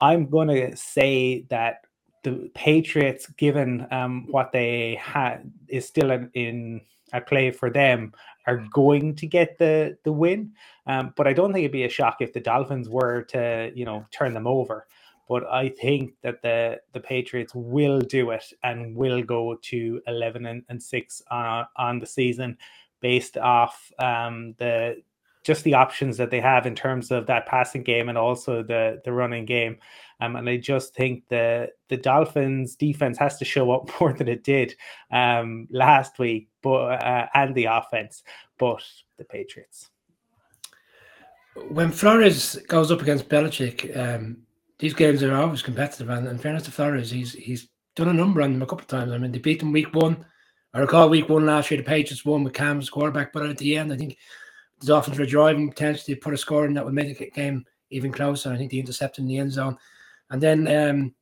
I'm going to say that the Patriots, given um, what they had, is still in, in play for them, are going to get the the win. Um, but I don't think it'd be a shock if the Dolphins were to, you know, turn them over. But I think that the the Patriots will do it and will go to eleven and, and six on on the season, based off um, the just the options that they have in terms of that passing game and also the the running game. Um, and I just think the the Dolphins defense has to show up more than it did um, last week, but uh, and the offense, but the Patriots. When Flores goes up against Belichick, um, these games are always competitive. And in fairness to Flores, he's he's done a number on them a couple of times. I mean, they beat them week one. I recall week one last year, the Patriots won with Cam's quarterback, but at the end, I think the Dolphins were driving potentially put a score in that would make the game even closer. I think they intercepted in the end zone. And then um,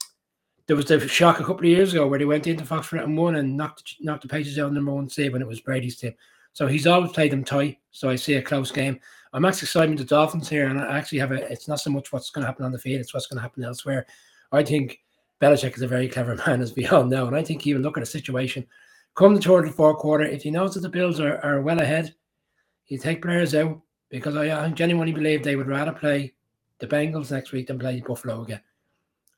there was the shock a couple of years ago where they went into Foxborough and won and knocked knocked the Patriots out number one seed when it was Brady's team. So he's always played them tight. So I see a close game. I'm actually excited the Dolphins here, and I actually have a. It's not so much what's going to happen on the field; it's what's going to happen elsewhere. I think Belichick is a very clever man, as we all know, and I think he will look at a situation. Come the third and fourth quarter, if he knows that the Bills are, are well ahead, he'll take players out because I, I genuinely believe they would rather play the Bengals next week than play Buffalo again.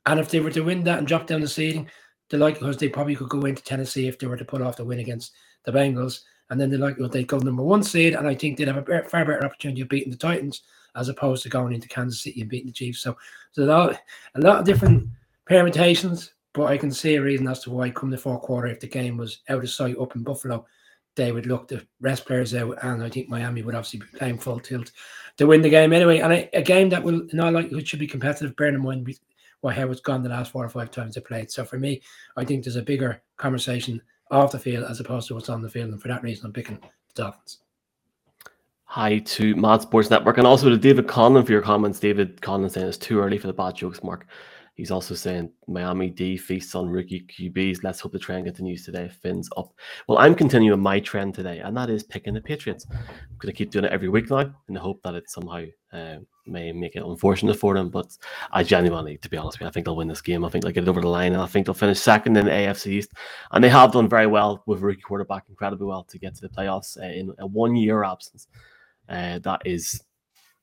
And if they were to win that and drop down the seeding, the likelihood they probably could go into Tennessee if they were to pull off the win against the Bengals. And then the likelihood they'd go number one seed. And I think they'd have a far better opportunity of beating the Titans as opposed to going into Kansas City and beating the Chiefs. So, so a lot, a lot of different permutations, but I can see a reason as to why come the fourth quarter, if the game was out of sight up in Buffalo, they would look to rest players out. And I think Miami would obviously be playing full tilt to win the game anyway. And a, a game that will, in all likelihood, should be competitive, bearing in mind what how it's gone the last four or five times they played. So for me, I think there's a bigger conversation off the field as opposed to what's on the field. And for that reason, I'm picking the Dolphins. Hi to Mad Sports Network and also to David Conlon for your comments. David Conlon saying it's too early for the bad jokes, Mark. He's also saying Miami D feasts on rookie QBs. Let's hope the trend continues today. Fins up. Well, I'm continuing my trend today, and that is picking the Patriots. I'm going to keep doing it every week now in the hope that it somehow uh, may make it unfortunate for them. But I genuinely, to be honest with you, I think they'll win this game. I think they'll get it over the line, and I think they'll finish second in the AFC East. And they have done very well with rookie quarterback, incredibly well to get to the playoffs uh, in a one year absence. Uh, that is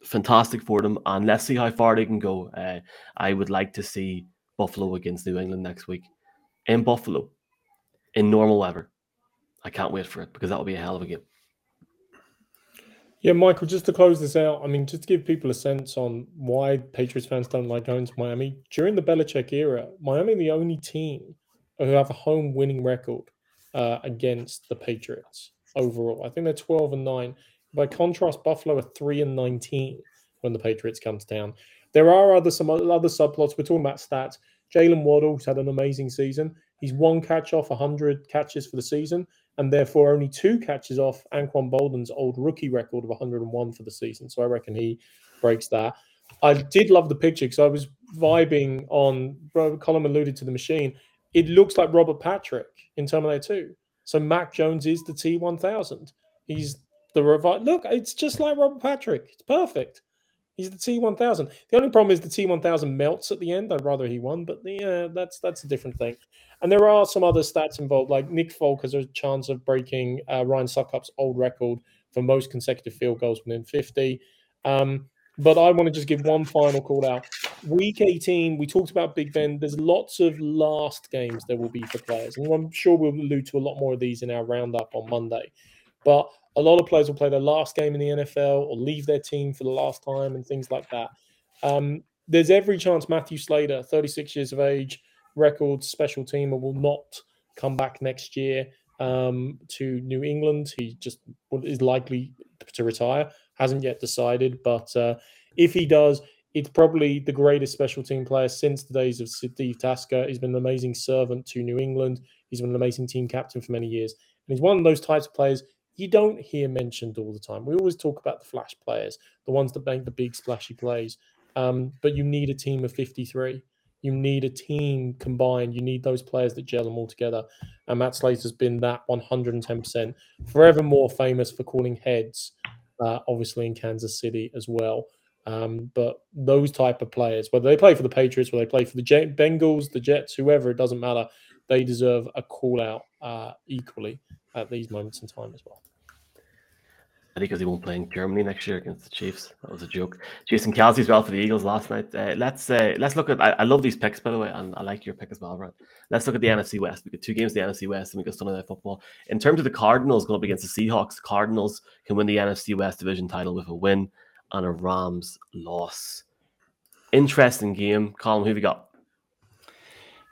fantastic for them. And let's see how far they can go. Uh, I would like to see Buffalo against New England next week in Buffalo in normal weather. I can't wait for it because that will be a hell of a game. Yeah, Michael, just to close this out, I mean, just to give people a sense on why Patriots fans don't like going to Miami. During the Belichick era, Miami the only team who have a home winning record uh, against the Patriots overall. I think they're 12 and 9. By contrast, Buffalo are three and nineteen when the Patriots come to town. There are other some other subplots. We're talking about stats. Jaylen Waddle's had an amazing season. He's one catch off 100 catches for the season, and therefore only two catches off Anquan Boldin's old rookie record of 101 for the season. So I reckon he breaks that. I did love the picture because I was vibing on. Colin alluded to the machine. It looks like Robert Patrick in Terminator 2. So Mac Jones is the T1000. He's the revive. Look, it's just like Robert Patrick. It's perfect. He's the T1000. The only problem is the T1000 melts at the end. I'd rather he won, but yeah, that's that's a different thing. And there are some other stats involved, like Nick Folk has a chance of breaking uh, Ryan Succop's old record for most consecutive field goals within 50. Um, but I want to just give one final call out. Week 18, we talked about Big Ben. There's lots of last games there will be for players. And I'm sure we'll allude to a lot more of these in our roundup on Monday. But a lot of players will play their last game in the NFL or leave their team for the last time and things like that. Um, there's every chance Matthew Slater, 36 years of age, record special teamer, will not come back next year um, to New England. He just is likely to retire. Hasn't yet decided, but uh, if he does, it's probably the greatest special team player since the days of Steve Tasker. He's been an amazing servant to New England. He's been an amazing team captain for many years. And he's one of those types of players you don't hear mentioned all the time. We always talk about the flash players, the ones that make the big splashy plays. Um, but you need a team of 53. You need a team combined. You need those players that gel them all together. And Matt Slater's been that 110%. Forever more famous for calling heads, uh, obviously in Kansas City as well. Um, but those type of players, whether they play for the Patriots, whether they play for the Bengals, the Jets, whoever, it doesn't matter. They deserve a call out uh, equally at these moments in time as well. I think because he won't play in Germany next year against the Chiefs. That was a joke. Jason Kelce as well for the Eagles last night. Uh, let's uh, let's look at. I, I, love these picks by the way, and I like your pick as well, Brad. Let's look at the NFC West. We got two games the NFC West, and we got Sunday Night Football. In terms of the Cardinals going up against the Seahawks, the Cardinals can win the NFC West division title with a win and a Rams loss. Interesting game, Colin. Who have you got?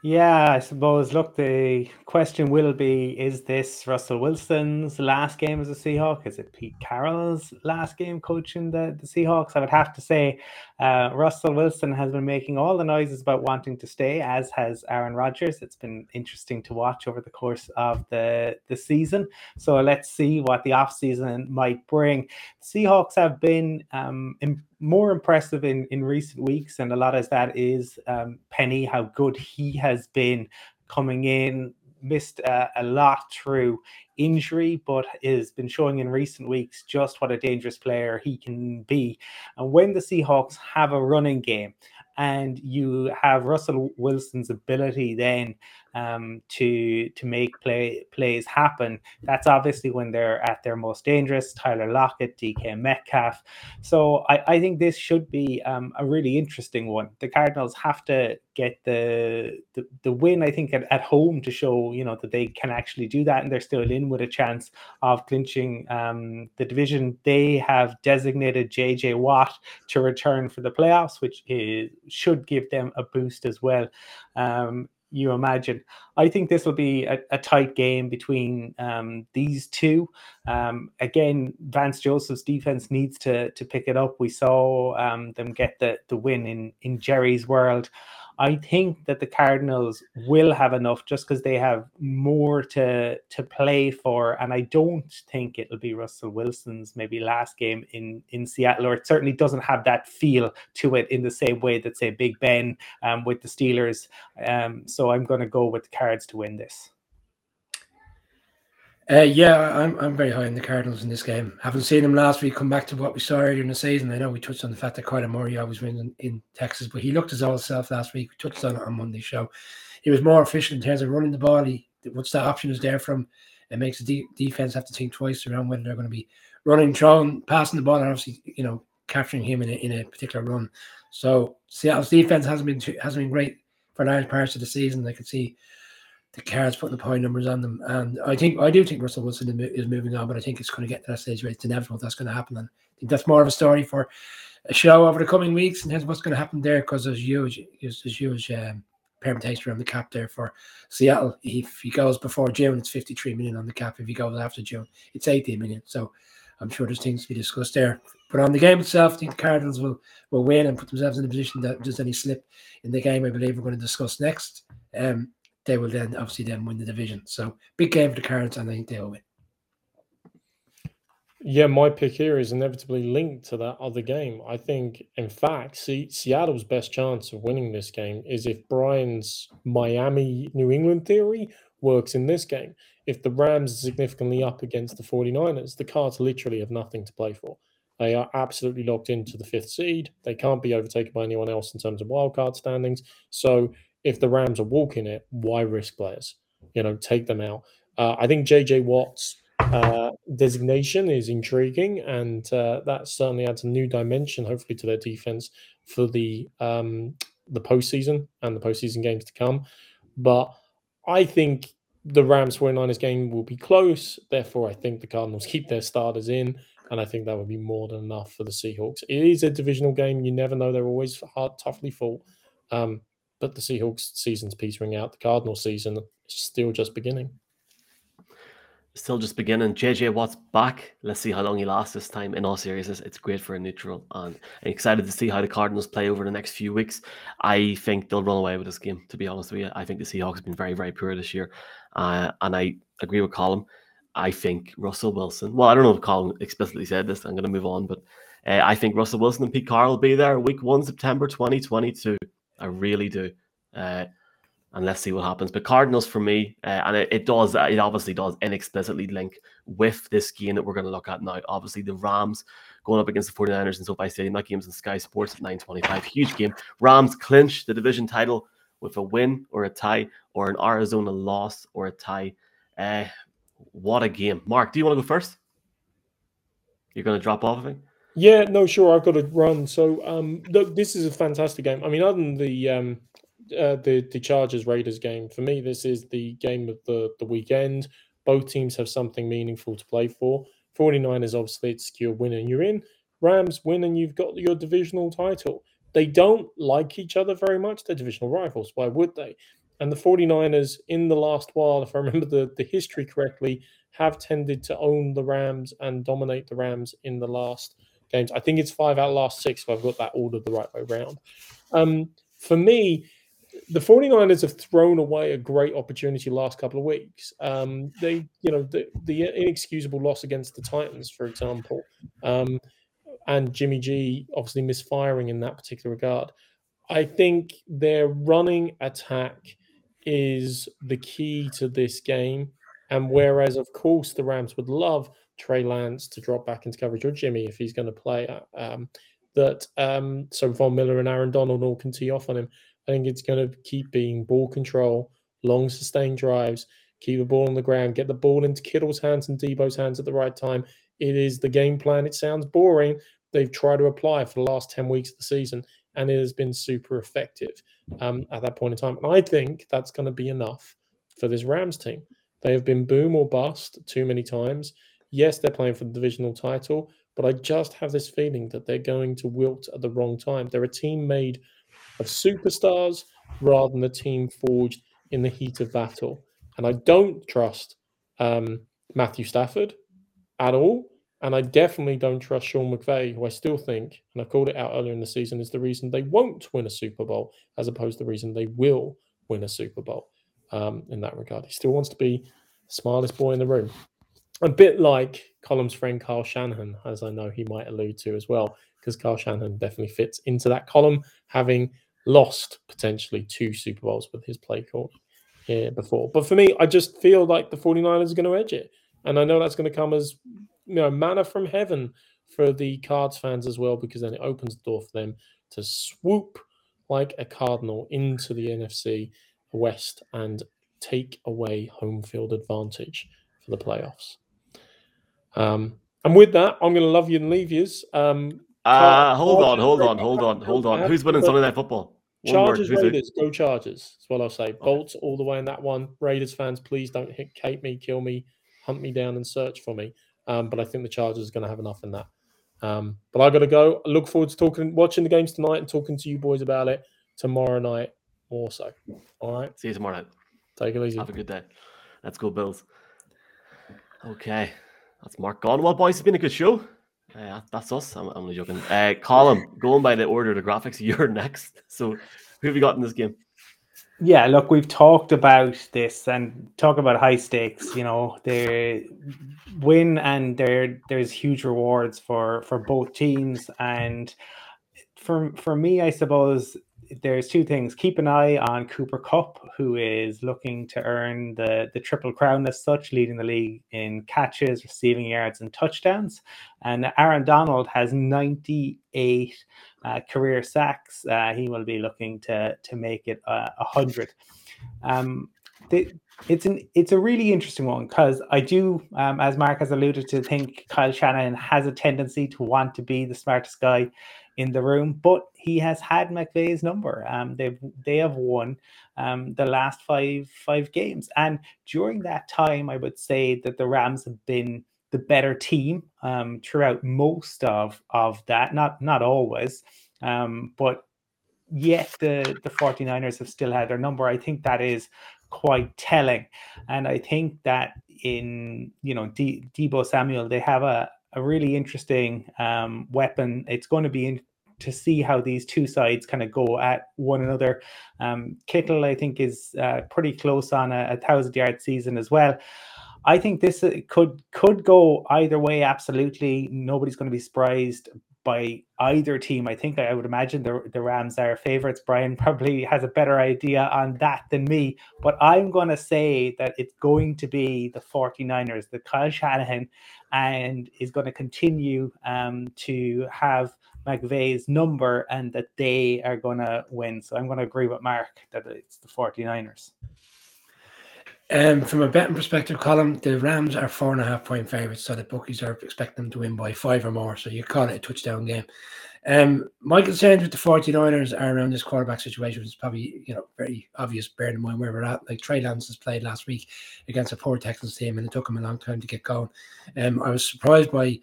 Yeah, I suppose. Look, the question will be: Is this Russell Wilson's last game as a Seahawk? Is it Pete Carroll's last game coaching the, the Seahawks? I would have to say, uh, Russell Wilson has been making all the noises about wanting to stay, as has Aaron Rodgers. It's been interesting to watch over the course of the the season. So let's see what the offseason might bring. Seahawks have been um, more impressive in, in recent weeks, and a lot of that is um, Penny, how good he has been coming in, missed uh, a lot through injury, but has been showing in recent weeks just what a dangerous player he can be. And when the Seahawks have a running game, and you have Russell Wilson's ability then um, to to make play plays happen. That's obviously when they're at their most dangerous. Tyler Lockett, DK Metcalf. So I, I think this should be um, a really interesting one. The Cardinals have to get the the, the win. I think at, at home to show you know that they can actually do that, and they're still in with a chance of clinching um, the division. They have designated JJ Watt to return for the playoffs, which is, should give them a boost as well. Um, you imagine. I think this will be a, a tight game between um, these two. Um, again, Vance Joseph's defense needs to to pick it up. We saw um, them get the the win in in Jerry's world. I think that the Cardinals will have enough just because they have more to to play for, and I don't think it'll be Russell Wilson's maybe last game in in Seattle, or it certainly doesn't have that feel to it in the same way that say Big Ben um, with the Steelers. Um, so I'm going to go with the Cards to win this. Uh, yeah, I'm I'm very high on the Cardinals in this game. Haven't seen them last week. Come back to what we saw earlier in the season. I know we touched on the fact that Kyler Murray always wins in, in Texas, but he looked his old self last week. We touched on it on Monday's show. He was more efficient in terms of running the ball. He once that option is there from, it makes the de- defense have to think twice around whether they're going to be running, throwing, passing the ball, and obviously you know capturing him in a, in a particular run. So Seattle's defense hasn't been too, hasn't been great for large parts of the season. I could see the cards putting the point numbers on them. And I think I do think Russell Wilson is moving on, but I think it's going to get to that stage where it's inevitable that's going to happen. And I think that's more of a story for a show over the coming weeks and here's what's going to happen there because there's huge, there's, there's huge um, permutation around the cap there for Seattle. If he goes before June, it's 53 million on the cap. If he goes after June, it's 18 million. So I'm sure there's things to be discussed there. But on the game itself, I think the Cardinals will, will win and put themselves in a position that just any slip in the game, I believe we're going to discuss next. Um, they will then obviously then win the division. So big game for the Cards, and I think they'll win. Yeah, my pick here is inevitably linked to that other game. I think, in fact, see, Seattle's best chance of winning this game is if Brian's Miami New England theory works in this game. If the Rams are significantly up against the 49ers, the Cards literally have nothing to play for. They are absolutely locked into the fifth seed. They can't be overtaken by anyone else in terms of wildcard standings. So if the Rams are walking it, why risk players? You know, take them out. Uh, I think JJ Watt's uh, designation is intriguing, and uh, that certainly adds a new dimension, hopefully, to their defense for the um, the postseason and the postseason games to come. But I think the Rams 49ers game will be close. Therefore, I think the Cardinals keep their starters in, and I think that would be more than enough for the Seahawks. It is a divisional game. You never know; they're always hard, toughly fought. Um, but the Seahawks season's petering out. The Cardinals season is still just beginning. Still just beginning. JJ Watt's back. Let's see how long he lasts this time. In all seriousness, it's great for a neutral, and I'm excited to see how the Cardinals play over the next few weeks. I think they'll run away with this game. To be honest with you, I think the Seahawks have been very, very poor this year, uh, and I agree with Colin. I think Russell Wilson. Well, I don't know if Colin explicitly said this. I'm going to move on, but uh, I think Russell Wilson and Pete Carroll will be there week one, September 2022. I really do. Uh, and let's see what happens. But Cardinals for me, uh, and it, it, does, it obviously does inexplicitly link with this game that we're going to look at now. Obviously, the Rams going up against the 49ers in SoFi Stadium. That game's in Sky Sports at 9.25. Huge game. Rams clinch the division title with a win or a tie or an Arizona loss or a tie. Uh, what a game. Mark, do you want to go first? You're going to drop off of me? Yeah, no, sure. I've got to run. So, um, look, this is a fantastic game. I mean, other than the um, uh, the the Chargers Raiders game, for me, this is the game of the the weekend. Both teams have something meaningful to play for. 49ers obviously it's secure win and you're in. Rams win and you've got your divisional title. They don't like each other very much. They're divisional rivals. Why would they? And the 49ers, in the last while, if I remember the, the history correctly, have tended to own the Rams and dominate the Rams in the last games. I think it's five out last six if I've got that ordered the right way around. Um, for me, the 49ers have thrown away a great opportunity last couple of weeks. Um, they, you know, the, the, inexcusable loss against the Titans, for example, um, and Jimmy G obviously misfiring in that particular regard. I think their running attack is the key to this game. And whereas, of course, the Rams would love Trey Lance to drop back into coverage or Jimmy if he's going to play, um, that um, so Von Miller and Aaron Donald all can tee off on him. I think it's going to keep being ball control, long sustained drives, keep the ball on the ground, get the ball into Kittle's hands and Deebo's hands at the right time. It is the game plan. It sounds boring. They've tried to apply for the last 10 weeks of the season, and it has been super effective um, at that point in time. And I think that's going to be enough for this Rams team. They have been boom or bust too many times. Yes, they're playing for the divisional title, but I just have this feeling that they're going to wilt at the wrong time. They're a team made of superstars rather than a team forged in the heat of battle. And I don't trust um, Matthew Stafford at all. And I definitely don't trust Sean McVay, who I still think, and I called it out earlier in the season, is the reason they won't win a Super Bowl, as opposed to the reason they will win a Super Bowl um, in that regard. He still wants to be the smartest boy in the room. A bit like Colin's friend Carl Shanahan, as I know he might allude to as well, because Carl Shanahan definitely fits into that column, having lost potentially two Super Bowls with his play call here before. But for me, I just feel like the 49ers are going to edge it. And I know that's going to come as you know manna from heaven for the Cards fans as well, because then it opens the door for them to swoop like a cardinal into the NFC West and take away home field advantage for the playoffs. Um, and with that, I'm going to love you and leave yous. Um, uh, hold on, hold on, hold on, hold on. Who's winning Sunday Night Football? One Chargers, Raiders, go Chargers. That's what I'll say. Okay. Bolts all the way in that one. Raiders fans, please don't hit, hate me, kill me, hunt me down, and search for me. Um, but I think the Chargers are going to have enough in that. Um, but I got to go. I look forward to talking, watching the games tonight, and talking to you boys about it tomorrow night. More so. All right. See you tomorrow night. Take it easy. Have a good day. Let's go, Bills. Okay, that's Mark gone. Well, boys, it's been a good show. Uh, that's us. I'm, I'm only joking. Uh, Colin, going by the order of the graphics, you're next. So, who have you got in this game? Yeah, look, we've talked about this and talk about high stakes. You know, they win and there there's huge rewards for for both teams. And for for me, I suppose there's two things. Keep an eye on Cooper Kupp, who is looking to earn the, the triple crown as such, leading the league in catches, receiving yards, and touchdowns. And Aaron Donald has 98 uh, career sacks. Uh, he will be looking to to make it uh, 100. Um, it's an it's a really interesting one because I do, um, as Mark has alluded to, think Kyle Shanahan has a tendency to want to be the smartest guy in the room, but he has had McVay's number. Um, they've they have won um, the last five five games, and during that time, I would say that the Rams have been the better team um, throughout most of of that. Not not always, um, but yet the the 49ers have still had their number. I think that is quite telling, and I think that in you know D- Deebo Samuel, they have a a really interesting um, weapon. It's going to be in, to see how these two sides kind of go at one another. Um, Kittle, I think, is uh, pretty close on a, a thousand yard season as well. I think this uh, could could go either way. Absolutely, nobody's going to be surprised by either team. I think I would imagine the, the Rams are favorites. Brian probably has a better idea on that than me, but I'm going to say that it's going to be the 49ers, the Kyle Shanahan, and is going to continue um, to have McVay's number and that they are going to win. So I'm going to agree with Mark that it's the 49ers. Um, from a betting perspective, Colin, the Rams are four and a half point favorites, so the bookies are expecting them to win by five or more. So you call it a touchdown game. Um, my concerns with the 49ers are around this quarterback situation, which is probably you know very obvious, bearing in mind where we're at. Like Trey Lance has played last week against a poor Texans team, and it took him a long time to get going. Um, I was surprised by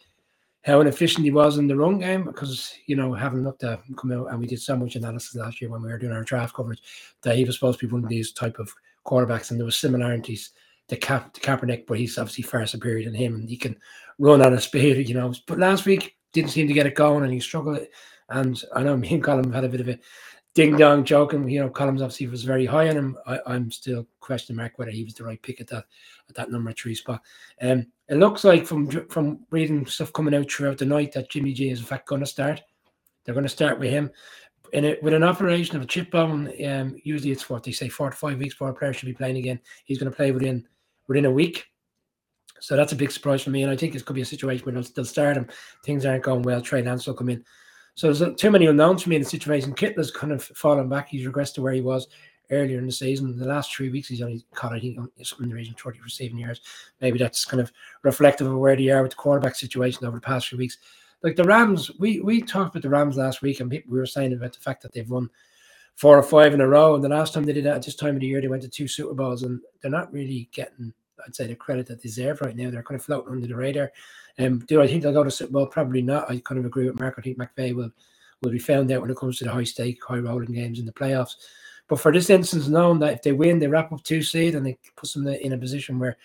how inefficient he was in the run game because you know having looked at come out and we did so much analysis last year when we were doing our draft coverage that he was supposed to be one of these type of quarterbacks and there was similarities to Cap to Kaepernick, but he's obviously far superior than him and he can run at a speed, you know. But last week didn't seem to get it going and he struggled. And I know me and Colin had a bit of a ding dong joking. You know, Columns obviously was very high on him. I, am still questioning mark whether he was the right pick at that at that number three spot. Um, it looks like from from reading stuff coming out throughout the night that Jimmy G is in fact going to start. They're going to start with him. In it, with an operation of a chip bone, um, usually it's what they say four to five weeks before a player should be playing again. He's going to play within within a week. So that's a big surprise for me. And I think this could be a situation where they'll, they'll start him. Things aren't going well. Trey Lance will come in. So there's uh, too many unknowns for me in the situation. Kittle's kind of fallen back. He's regressed to where he was earlier in the season. The last three weeks, he's only caught, I think, something in the region of 30 receiving yards. Maybe that's kind of reflective of where they are with the quarterback situation over the past few weeks. Like the Rams, we we talked about the Rams last week, and we were saying about the fact that they've won four or five in a row. And the last time they did that at this time of the year, they went to two Super Bowls, and they're not really getting, I'd say, the credit that they deserve right now. They're kind of floating under the radar. Um, do I think they'll go to Super Bowl? Probably not. I kind of agree with Mark. I think McVay will will be found out when it comes to the high stake, high rolling games in the playoffs. But for this instance, knowing that if they win, they wrap up two seed and they put them in a position where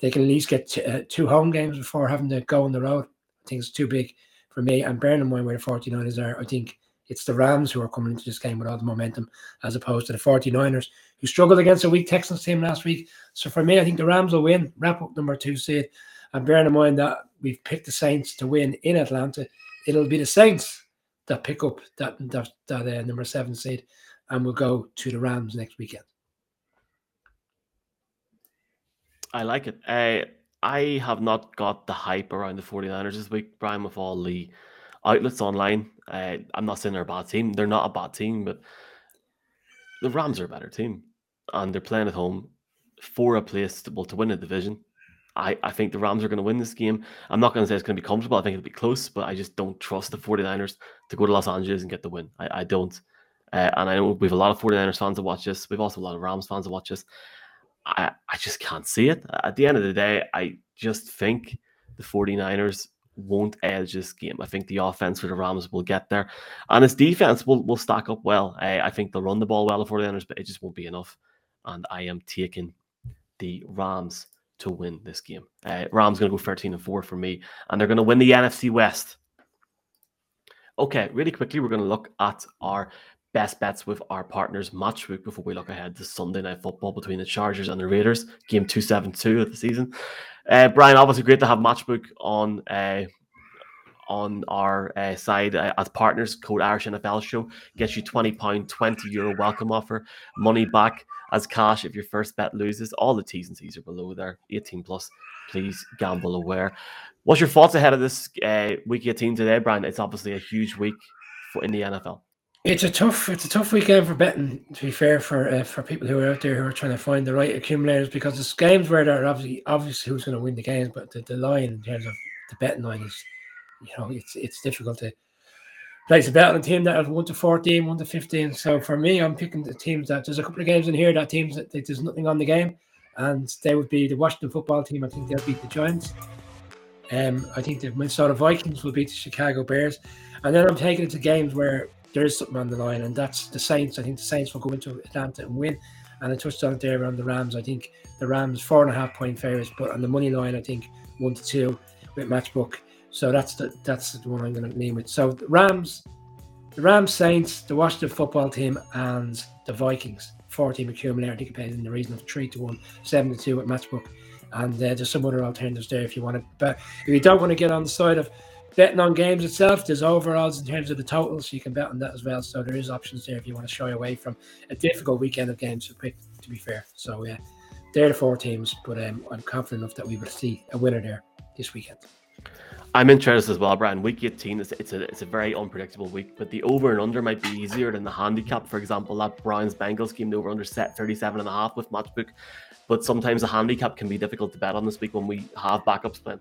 they can at least get t- uh, two home games before having to go on the road. I think it's too big for me. And bearing in mind where the 49ers are, I think it's the Rams who are coming into this game with all the momentum as opposed to the 49ers who struggled against a weak Texans team last week. So for me, I think the Rams will win, wrap up number two seed. And bearing in mind that we've picked the Saints to win in Atlanta, it'll be the Saints that pick up that that, that uh, number seven seed, and we'll go to the Rams next weekend. I like it. Uh, I have not got the hype around the 49ers this week, Brian, with all the outlets online. Uh, I'm not saying they're a bad team. They're not a bad team, but the Rams are a better team. And they're playing at home for a place to, well, to win a division. I, I think the Rams are going to win this game. I'm not going to say it's going to be comfortable. I think it'll be close, but I just don't trust the 49ers to go to Los Angeles and get the win. I, I don't. Uh, and I know we have a lot of 49ers fans that watch this. We've also a lot of Rams fans that watch this. I, I just can't see it. At the end of the day, I just think the 49ers won't edge this game. I think the offense for the Rams will get there. And its defense will, will stack up well. I, I think they'll run the ball well for the 49ers, but it just won't be enough. And I am taking the Rams to win this game. Uh, Rams going to go 13 and 4 for me, and they're going to win the NFC West. Okay, really quickly, we're going to look at our best bets with our partners Matchbook before we look ahead to Sunday night football between the Chargers and the Raiders, game 272 of the season. Uh, Brian, obviously great to have Matchbook on uh, on our uh, side uh, as partners. Code Irish NFL Show gets you twenty pound, twenty euro welcome offer, money back as cash if your first bet loses. All the T's and C's are below there. Eighteen plus. Please gamble aware. What's your thoughts ahead of this uh, week eighteen today, Brian? It's obviously a huge week for in the NFL. It's a tough, it's a tough weekend for betting. To be fair, for uh, for people who are out there who are trying to find the right accumulators, because it's games where they're obviously obvious who's going to win the games, but the, the line in terms of the betting line is you know, it's it's difficult to place a bet on a team that has one to 14, one to 15. So for me, I'm picking the teams that there's a couple of games in here that teams that, that there's nothing on the game, and they would be the Washington football team. I think they'll beat the Giants. Um, I think the Minnesota Vikings will beat the Chicago Bears, and then I'm taking it to games where there is something on the line, and that's the Saints. I think the Saints will go into Atlanta and win. And I touched on it there around the Rams. I think the Rams four and a half point favorites, but on the money line, I think one to two with matchbook. So that's the that's the one I'm going to name it. So the Rams, the Rams, Saints, the Washington football team, and the Vikings. Four team accumulator. I think in the region of three to one, seven to two at matchbook. And uh, there's some other alternatives there if you want to. But if you don't want to get on the side of betting on games itself, there's overalls in terms of the totals. You can bet on that as well. So there is options there if you want to shy away from a difficult weekend of games. To be, to be fair, so yeah, they're the four teams. But um, I'm confident enough that we will see a winner there this weekend. I'm interested as well, Brian. Week 18 is it's a it's a very unpredictable week, but the over and under might be easier than the handicap. For example, that Browns Bengals game, the over under set 37 and a half with matchbook. But sometimes the handicap can be difficult to bet on this week when we have backups playing.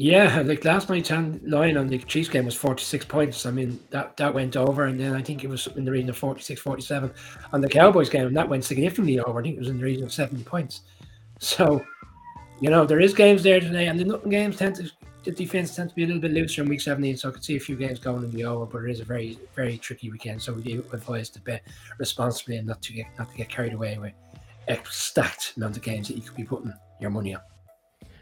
Yeah, like last night's line on the Chiefs game was 46 points. I mean, that, that went over, and then I think it was in the region of 46, 47 on the Cowboys game, and that went significantly over. I think it was in the region of 70 points. So, you know, there is games there today, and the games tend to the defense tends to be a little bit looser in week 17, so I could see a few games going in the over, but it is a very, very tricky weekend. So we do advise to bet responsibly and not to get not to get carried away with a stacked amount of games that you could be putting your money on.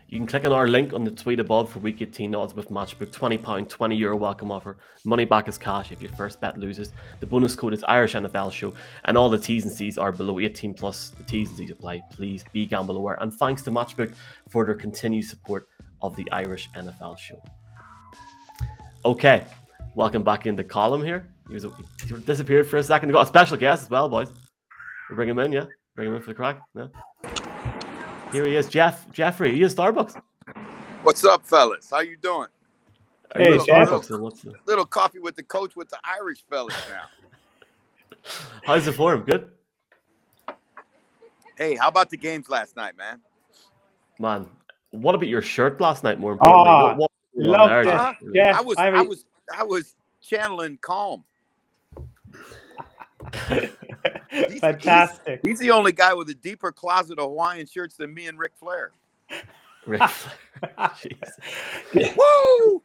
You can click on our link on the tweet above for week 18 odds with Matchbook. £20, 20 euro welcome offer. Money back as cash if your first bet loses. The bonus code is Irish NFL Show, and all the T's and C's are below 18 plus. The T's and C's apply. Please be gamble aware. And thanks to Matchbook for their continued support of the Irish NFL Show. Okay, welcome back in the column here. He was he disappeared for a second. We got a special guest as well, boys. Bring him in, yeah. Bring him in for the crack. Yeah. Here he is, Jeff. Jeffrey, he is Starbucks. What's up, fellas? How you doing? Hey, little, Jeff. little, little coffee with the coach with the Irish fellas now. How's the form? Good, Hey, how about the games last night, man? man. What about your shirt last night? More importantly, Ah, what, what was loved it. Jeff? Yeah, I was, I I, was, I was channeling calm. Fantastic. He's the only guy with a deeper closet of Hawaiian shirts than me and Ric Flair. Ric Flair. Jeez. Woo!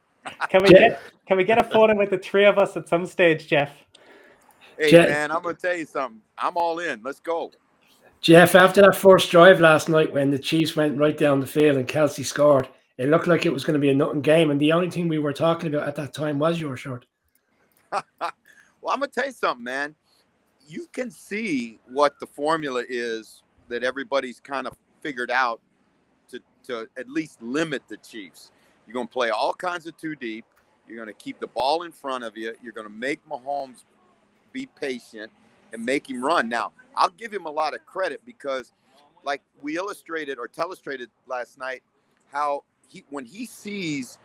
Can we Je- get can we get a photo with the three of us at some stage, Jeff? Hey, Jet- man, I'm gonna tell you something. I'm all in. Let's go. Jeff, after that first drive last night when the Chiefs went right down the field and Kelce scored, it looked like it was going to be a nothing game. And the only thing we were talking about at that time was your shirt. well, I'm gonna tell you something, man. You can see what the formula is that everybody's kind of figured out to to at least limit the Chiefs. You're gonna play all kinds of two deep. You're gonna keep the ball in front of you. You're gonna make Mahomes be patient and make him run. Now, I'll give him a lot of credit because, like we illustrated or telestrated last night, how he when he sees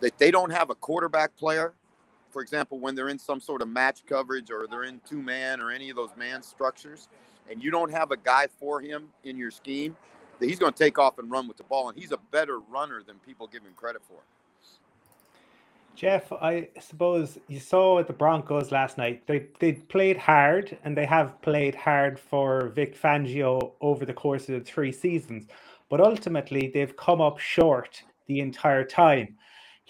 that they don't have a quarterback player for example, when they're in some sort of match coverage or they're in two man or any of those man structures, and you don't have a guy for him in your scheme, that he's going to take off and run with the ball. And he's a better runner than people give him credit for. Jeff, I suppose you saw at the Broncos last night. They they played hard and they have played hard for Vic Fangio over the course of the three seasons, but ultimately they've come up short the entire time.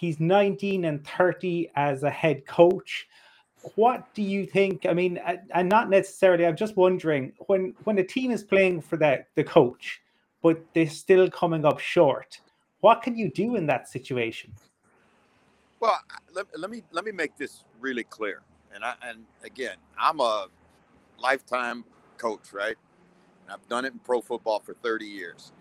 He's 19 and 30 as a head coach. What do you think? I mean, and not necessarily. I'm just wondering when when a team is playing for that the coach, but they're still coming up short. What can you do in that situation? Well, let, let me let me make this really clear. And I and again, I'm a lifetime coach, right? And I've done it in pro football for 30 years.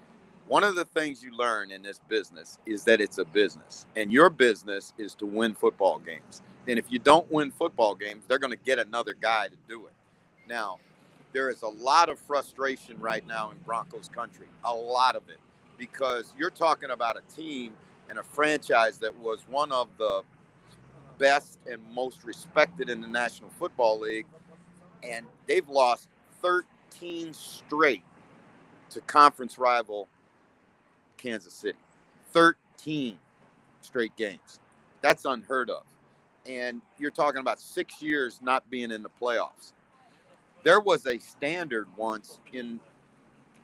One of the things you learn in this business is that it's a business, and your business is to win football games. And if you don't win football games, they're going to get another guy to do it. Now, there is a lot of frustration right now in Broncos country, a lot of it, because you're talking about a team and a franchise that was one of the best and most respected in the National Football League, and they've lost 13 straight to conference rival Kansas City. 13 straight games. That's unheard of. And you're talking about six years not being in the playoffs. There was a standard once in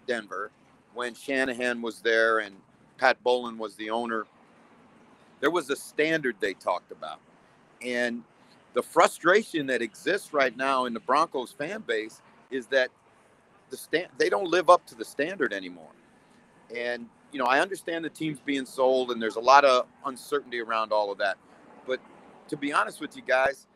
Denver when Shanahan was there and Pat Bowlen was the owner. There was a standard they talked about. And the frustration that exists right now in the Broncos fan base is that the stand they don't live up to the standard anymore. And you know, I understand the team's being sold and there's a lot of uncertainty around all of that. But to be honest with you guys,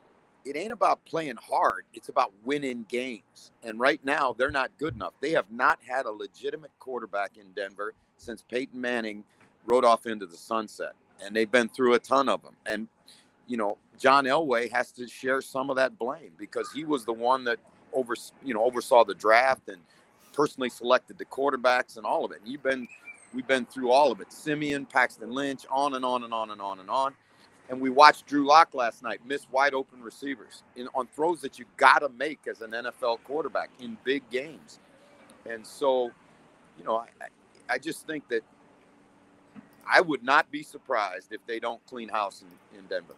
it ain't about playing hard. It's about winning games. And right now, they're not good enough. They have not had a legitimate quarterback in Denver since Peyton Manning rode off into the sunset. And they've been through a ton of them. And, you know, John Elway has to share some of that blame because he was the one that over, you know, oversaw the draft and personally selected the quarterbacks and all of it. And you've been, we've been through all of it. Siemian, Paxton Lynch, on and on and on and on and on. And we watched Drew Lock last night miss wide open receivers in on throws that you got to make as an NFL quarterback in big games. And so, you know, I, I just think that I would not be surprised if they don't clean house in, in Denver.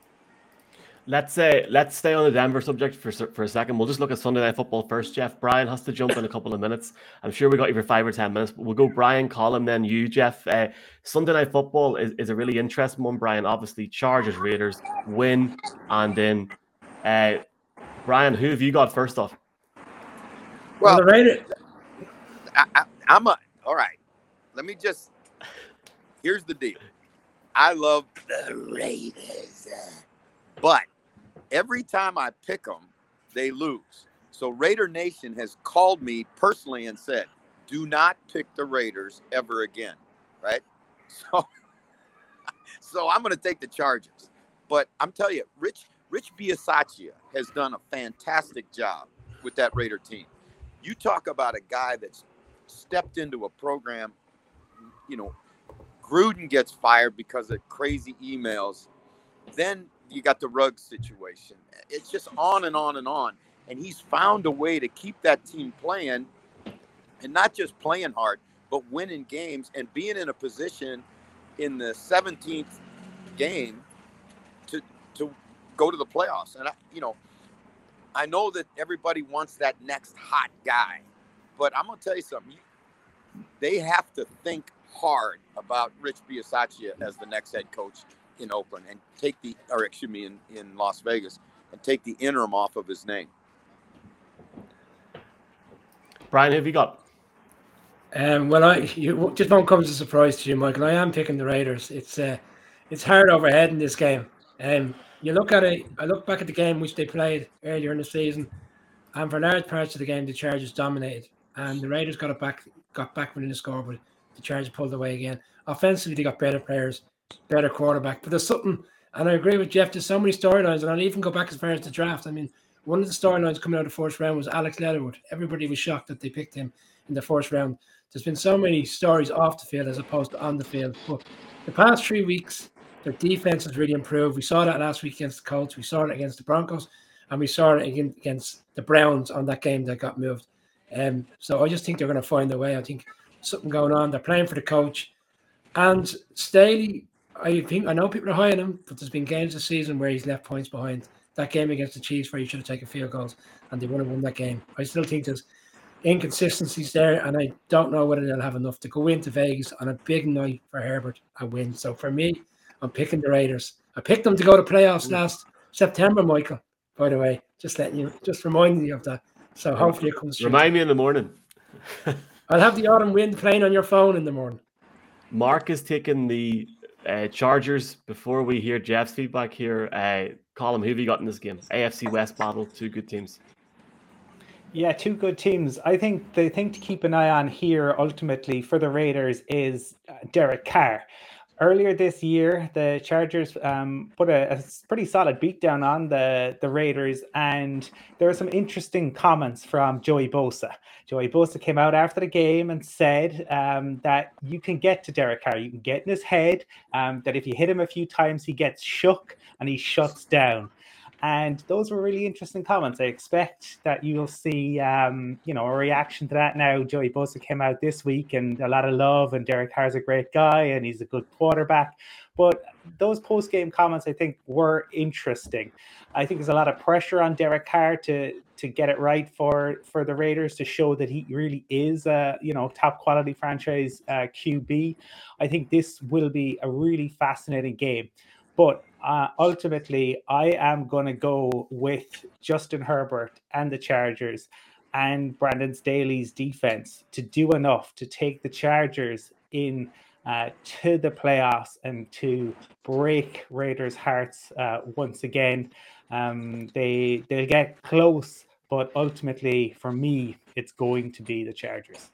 Let's say let's stay on the Denver subject for for a second. We'll just look at Sunday Night Football first. Jeff Brian has to jump in a couple of minutes. I'm sure we got you for five or ten minutes. But we'll go Brian, Colin, then you, Jeff. Uh, Sunday Night Football is, is a really interesting one. Brian, obviously, Chargers Raiders win, and then uh, Brian, who have you got first off? Well, Well, the Raiders, I, I, I'm a all right. Let me just here's the deal. I love the Raiders, but every time I pick them, they lose. So Raider Nation has called me personally and said, "Do not pick the Raiders ever again." Right? So, so I'm going to take the Chargers. But I'm telling you, Rich Rich Bisaccia has done a fantastic job with that Raider team. You talk about a guy that's stepped into a program. You know, Gruden gets fired because of crazy emails. Then you got the rug situation. It's just on and on and on. And he's found a way to keep that team playing and not just playing hard, but winning games and being in a position in the 17th game to to go to the playoffs. And I, you know, I know that everybody wants that next hot guy, but I'm gonna tell you something. They have to think hard about Rich Bisaccia as the next head coach in Oakland and take the, or excuse me, in, in Las Vegas and take the interim off of his name. Brian, have you got? Um, well, I you just won't come as a surprise to you, Michael. I am picking the Raiders. It's uh, it's hard overhead in this game. Um, you look at it. I look back at the game which they played earlier in the season, and for large parts of the game, the Chargers dominated, and the Raiders got it back, got back within the score, but the Chargers pulled away again. Offensively, they got better players, better quarterback. But there's something, and I agree with Jeff. There's so many storylines, and I'll even go back as far as the draft. I mean, one of the storylines coming out of the first round was Alex Leatherwood. Everybody was shocked that they picked him in the first round. There's been so many stories off the field as opposed to on the field. But the past three weeks, their defense has really improved. We saw that last week against the Colts. We saw it against the Broncos, and we saw it again against the Browns on that game that got moved. Um, so I just think they're going to find their way. I think something going on. They're playing for the coach, and Staley. I think I know people are high on him, but there's been games this season where he's left points behind. That game against the Chiefs where he should have taken field goals, and they would have won that game. I still think there's inconsistencies there, and I don't know whether they'll have enough to go into Vegas on a big night for Herbert and win. So for me, I'm picking the Raiders. I picked them to go to playoffs mm. last September, Michael. By the way, just letting you, just reminding you of that. So mm. hopefully it comes. Remind me in the morning. I'll have the autumn wind playing on your phone in the morning. Mark is taking the uh, Chargers. Before we hear Jeff's feedback here, uh, Colin, who have you got in this game? AFC West battle, two good teams. Yeah, two good teams. I think the thing to keep an eye on here ultimately for the Raiders is uh, Derek Carr. Earlier this year, the Chargers um, put a, a, pretty solid beatdown on the, the Raiders, and there were some interesting comments from Joey Bosa. Joey Bosa came out after the game and said um, that you can get to Derek Carr, you can get in his head, um, that if you hit him a few times, he gets shook and he shuts down. And those were really interesting comments. I expect that you'll see, um, you know, a reaction to that now. Joey Bosa came out this week and a lot of love, and Derek Carr's a great guy and he's a good quarterback. But those post game comments, I think, were interesting. I think there's a lot of pressure on Derek Carr to to get it right for for the Raiders to show that he really is a you know top quality franchise uh, QB. I think this will be a really fascinating game. But uh, ultimately, I am going to go with Justin Herbert and the Chargers and Brandon Staley's defense to do enough to take the Chargers in uh, to the playoffs and to break Raiders' hearts uh, once again. Um, they they get close, but ultimately, for me, it's going to be the Chargers.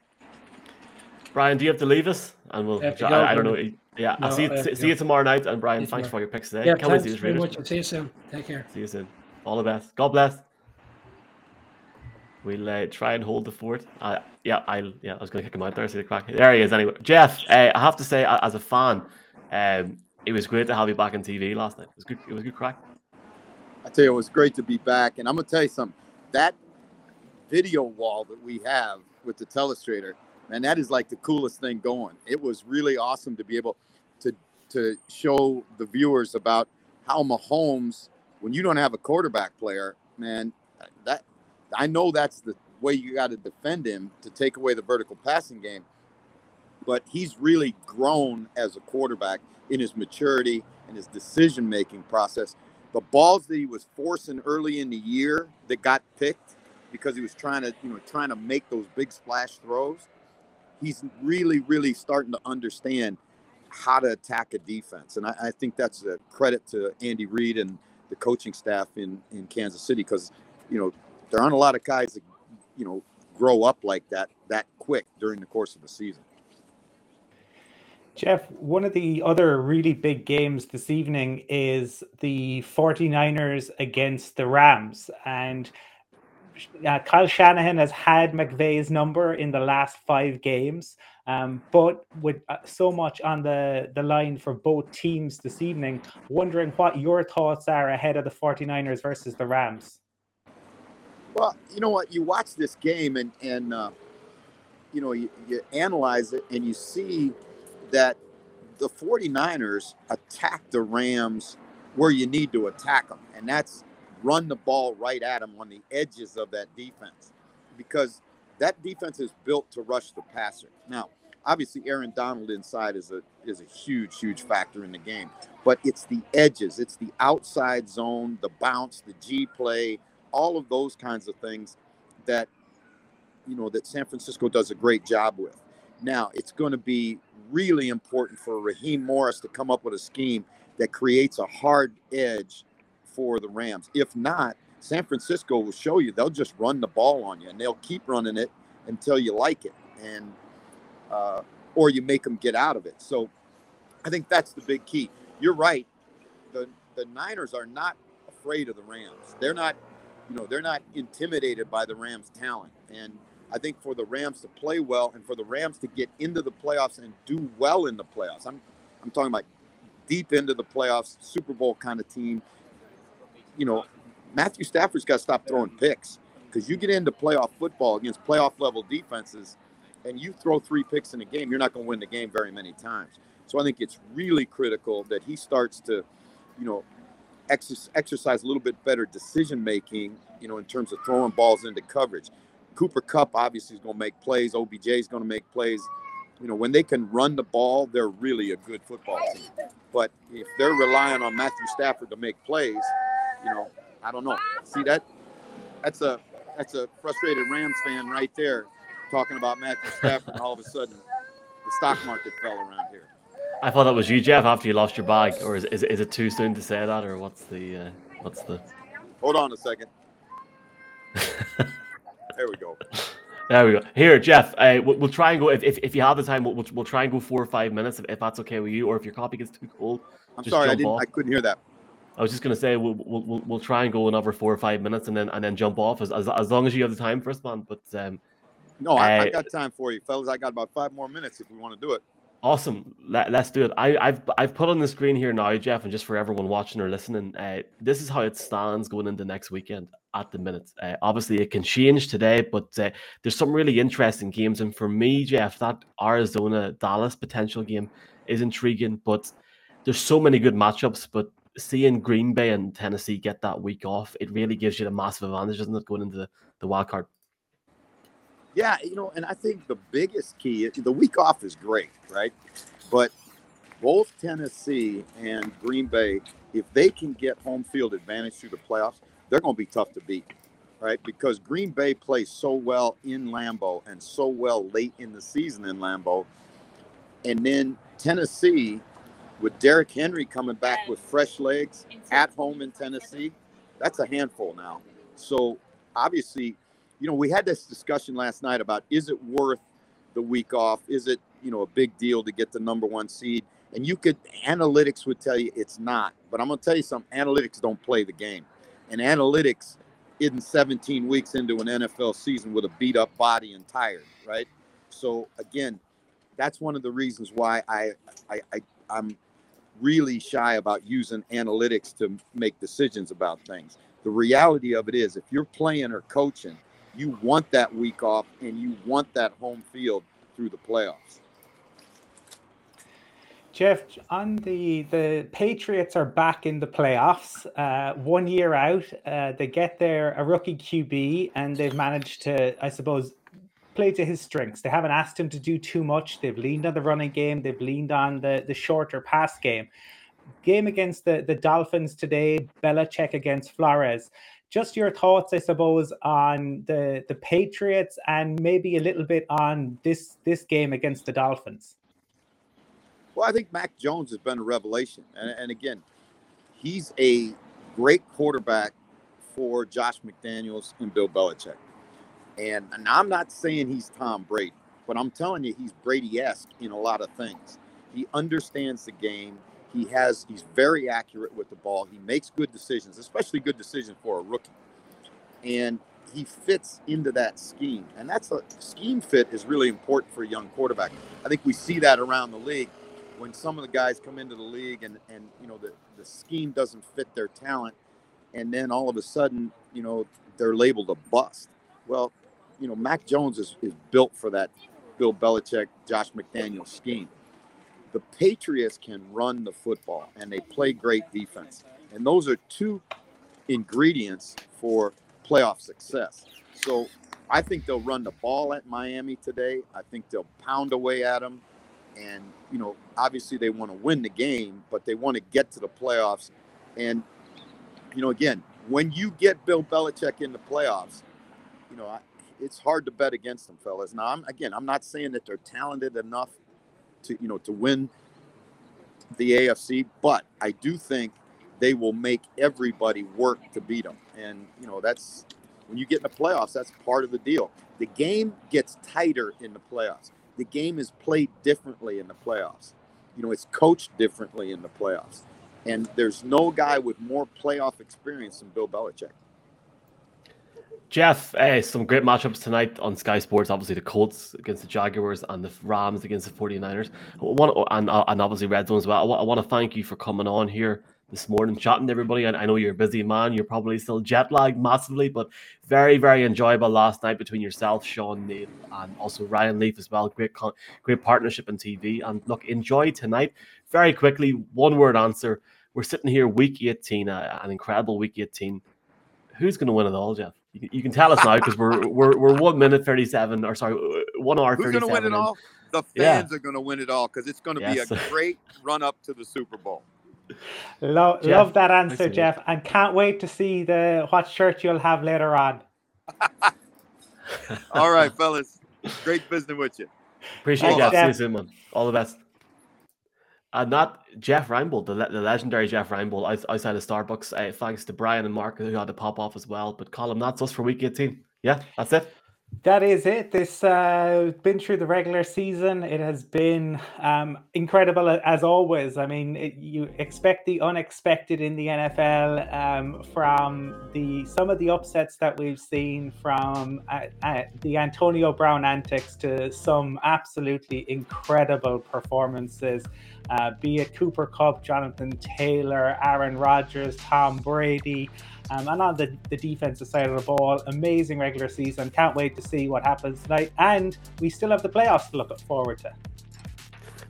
Brian, do you have to leave us? And we'll. I, I, don't know. Yeah, no, I'll see you, uh, see you tomorrow night. And Brian, thanks for your picks today. Yeah, Can't wait thanks very much. I'll see you soon. Take care. See you soon. All the best. God bless. We'll uh, try and hold the fort. Uh, yeah, I yeah, I was going to kick him out there. See the crack. There he is. Anyway, Jeff, uh, I have to say, as a fan, um, it was great to have you back on TV last night. It was good. It was good crack. I tell you, it was great to be back, and I'm gonna tell you something. That video wall that we have with the telestrator, and that is like the coolest thing going. It was really awesome to be able to to show the viewers about how Mahomes, when you don't have a quarterback player, man, that I know that's the way you got to defend him to take away the vertical passing game. But he's really grown as a quarterback in his maturity and his decision making process. The balls that he was forcing early in the year that got picked because he was trying to, you know, trying to make those big splash throws. He's really, really starting to understand how to attack a defense. And I, I think that's a credit to Andy Reid and the coaching staff in, in Kansas City because, you know, there aren't a lot of guys that, you know, grow up like that that quick during the course of the season. Jeff, one of the other really big games this evening is the 49ers against the Rams. And uh, Kyle Shanahan has had McVay's number in the last five games. Um, but with uh, so much on the, the line for both teams this evening, wondering what your thoughts are ahead of the 49ers versus the Rams. Well, you know what? You watch this game and, and uh, you know, you, you analyze it and you see that the 49ers attack the Rams where you need to attack them. And that's run the ball right at him on the edges of that defense because that defense is built to rush the passer. Now, obviously Aaron Donald inside is a is a huge huge factor in the game, but it's the edges, it's the outside zone, the bounce, the G play, all of those kinds of things that you know that San Francisco does a great job with. Now, it's going to be really important for Raheem Morris to come up with a scheme that creates a hard edge for the Rams. If not, San Francisco will show you they'll just run the ball on you and they'll keep running it until you like it and uh, or you make them get out of it. So I think that's the big key. You're right. The the Niners are not afraid of the Rams. They're not, you know, they're not intimidated by the Rams' talent. And I think for the Rams to play well and for the Rams to get into the playoffs and do well in the playoffs. I'm I'm talking about deep into the playoffs, Super Bowl kind of team you know, Matthew Stafford's got to stop throwing picks because you get into playoff football against playoff level defenses and you throw three picks in a game, you're not going to win the game very many times. So I think it's really critical that he starts to, you know, exercise a little bit better decision making, you know, in terms of throwing balls into coverage. Cooper Kupp obviously is going to make plays. OBJ is going to make plays. You know, when they can run the ball, they're really a good football team. But if they're relying on Matthew Stafford to make plays, you know, I don't know. See that? That's a that's a frustrated Rams fan right there, talking about Matthew Stafford. and all of a sudden, the stock market fell around here. I thought that was you, Jeff, after you lost your bag, or is, is, is it too soon to say that, or what's the uh, what's the? Hold on a second. there we go. There we go. Here, Jeff, uh, we'll, we'll, try and go if, if, if you have the time. We'll, we'll, try and go four or five minutes if, if that's okay with you, or if your coffee gets too cold. I'm sorry, I didn't. Off. I couldn't hear that. I was just gonna say we'll, we'll we'll try and go another four or five minutes and then and then jump off as as, as long as you have the time first, man. But um, no, I, uh, I got time for you, fellas. I got about five more minutes if we want to do it. Awesome. Let, us do it. I, have I've put on the screen here now, Jeff, and just for everyone watching or listening, uh, this is how it stands going into next weekend at the minute. Uh, obviously, it can change today, but uh, there's some really interesting games. And for me, Jeff, that Arizona Dallas potential game is intriguing, but there's so many good matchups. But seeing Green Bay and Tennessee get that week off, it really gives you the massive advantage, doesn't it, going into the, the wild card? Yeah, you know, and I think the biggest key, the week off is great, right? But both Tennessee and Green Bay, if they can get home field advantage through the playoffs, they're going to be tough to beat, right? Because Green Bay plays so well in Lambeau and so well late in the season in Lambeau. And then Tennessee with Derrick Henry coming back with fresh legs at home in Tennessee, that's a handful now. So obviously, you know, we had this discussion last night about is it worth the week off? Is it, you know, a big deal to get the number one seed? And you could analytics would tell you it's not. But I'm gonna tell you something, analytics don't play the game. And analytics isn't 17 weeks into an NFL season with a beat up body and tired, right? So again, that's one of the reasons why I I, I I'm really shy about using analytics to make decisions about things. The reality of it is, if you're playing or coaching, you want that week off and you want that home field through the playoffs. Jeff, on the the Patriots are back in the playoffs. Uh, one year out, uh, they get their a rookie QB, and they've managed to, I suppose, play to his strengths. They haven't asked him to do too much. They've leaned on the running game. They've leaned on the, the shorter pass game. Game against the, the Dolphins today, Belichick against Flores. Just your thoughts, I suppose, on the, the Patriots and maybe a little bit on this this game against the Dolphins. Well, I think Mac Jones has been a revelation. And, and again, he's a great quarterback for Josh McDaniels and Bill Belichick. And, and I'm not saying he's Tom Brady, but I'm telling you, he's Brady esque in a lot of things. He understands the game. He has he's very accurate with the ball. He makes good decisions, especially good decisions for a rookie. And he fits into that scheme. And that's a scheme fit is really important for a young quarterback. I think we see that around the league when some of the guys come into the league and, and you know the, the scheme doesn't fit their talent and then all of a sudden, you know, they're labeled a bust. Well, you know, Mac Jones is, is built for that Bill Belichick, Josh McDaniel scheme. The Patriots can run the football and they play great defense. And those are two ingredients for playoff success. So I think they'll run the ball at Miami today. I think they'll pound away at them. And, you know, obviously they want to win the game, but they want to get to the playoffs. And, you know, again, when you get Bill Belichick in the playoffs, you know, it's hard to bet against them, fellas. Now, I'm again, I'm not saying that they're talented enough to, you know, to win the AFC, but I do think they will make everybody work to beat them. And you know, that's when you get in the playoffs, that's part of the deal. The game gets tighter in the playoffs. The game is played differently in the playoffs. You know, it's coached differently in the playoffs. And there's no guy with more playoff experience than Bill Belichick. Jeff, uh, some great matchups tonight on Sky Sports. Obviously, the Colts against the Jaguars and the Rams against the 49ers. One, and, uh, and obviously, Red Zone as well. I, I want to thank you for coming on here this morning, chatting to everybody. And I know you're a busy man. You're probably still jet lagged massively, but very, very enjoyable last night between yourself, Sean Neal, and also Ryan Leaf as well. Great, great partnership on TV. And look, enjoy tonight. Very quickly, one word answer. We're sitting here week 18, uh, an incredible week 18. Who's going to win it all, Jeff? You, you can tell us now because we're, we're we're one minute 37, or sorry, one hour. Who's going to win it all? The fans yeah. are going to win it all because it's going to yes. be a great run up to the Super Bowl. Love, Jeff, love that answer, Jeff, and can't wait to see the what shirt you'll have later on. All right, fellas, great visiting with you. Appreciate it, Jeff. See you soon, man. All the best. And not Jeff Reinebold, the, the legendary Jeff Reinebold outside of Starbucks. Uh, thanks to Brian and Mark who had to pop off as well. But Colin, that's us for week 18. Yeah, that's it. That is it. This uh, been through the regular season. It has been um, incredible as always. I mean, it, you expect the unexpected in the NFL um, from the some of the upsets that we've seen from uh, uh, the Antonio Brown antics to some absolutely incredible performances. Uh, be it Cooper Kupp, Jonathan Taylor, Aaron Rodgers, Tom Brady. Um, and on the, the defensive side of the ball, amazing regular season. Can't wait to see what happens tonight. And we still have the playoffs to look forward to.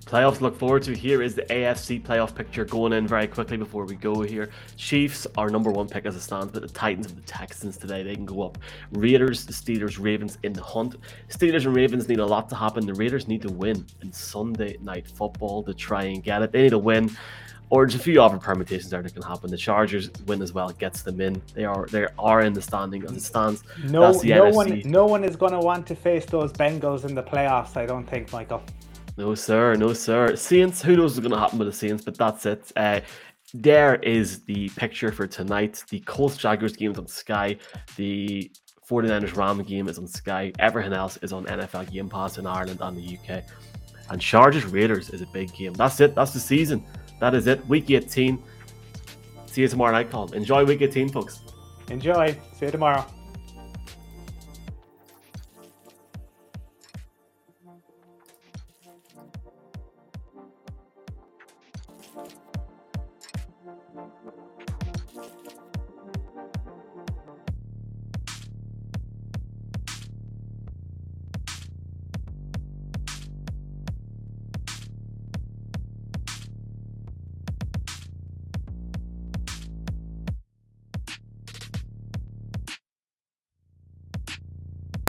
Playoffs to look forward to. Here is the AFC playoff picture going in very quickly before we go here. Chiefs are number one pick as it stands, but the Titans and the Texans today, they can go up. Raiders, the Steelers, Ravens in the hunt. Steelers and Ravens need a lot to happen. The Raiders need to win in Sunday night football to try and get it. They need to win or there's a few other permutations there that can happen. The Chargers win as well, gets them in. They are they are in the standing as it stands. No, no NFC. one, no one is going to want to face those Bengals in the playoffs. I don't think, Michael. No sir, no sir. Saints. Who knows what's going to happen with the Saints? But that's it. Uh, there is the picture for tonight. The Colts Jaguars game is on Sky. The 49ers Ram game is on Sky. Everything else is on NFL Game Pass in Ireland and the UK. And Chargers Raiders is a big game. That's it. That's the season that is it. Week 18. See you tomorrow night, Colin. Enjoy week 18, folks. Enjoy. See you tomorrow.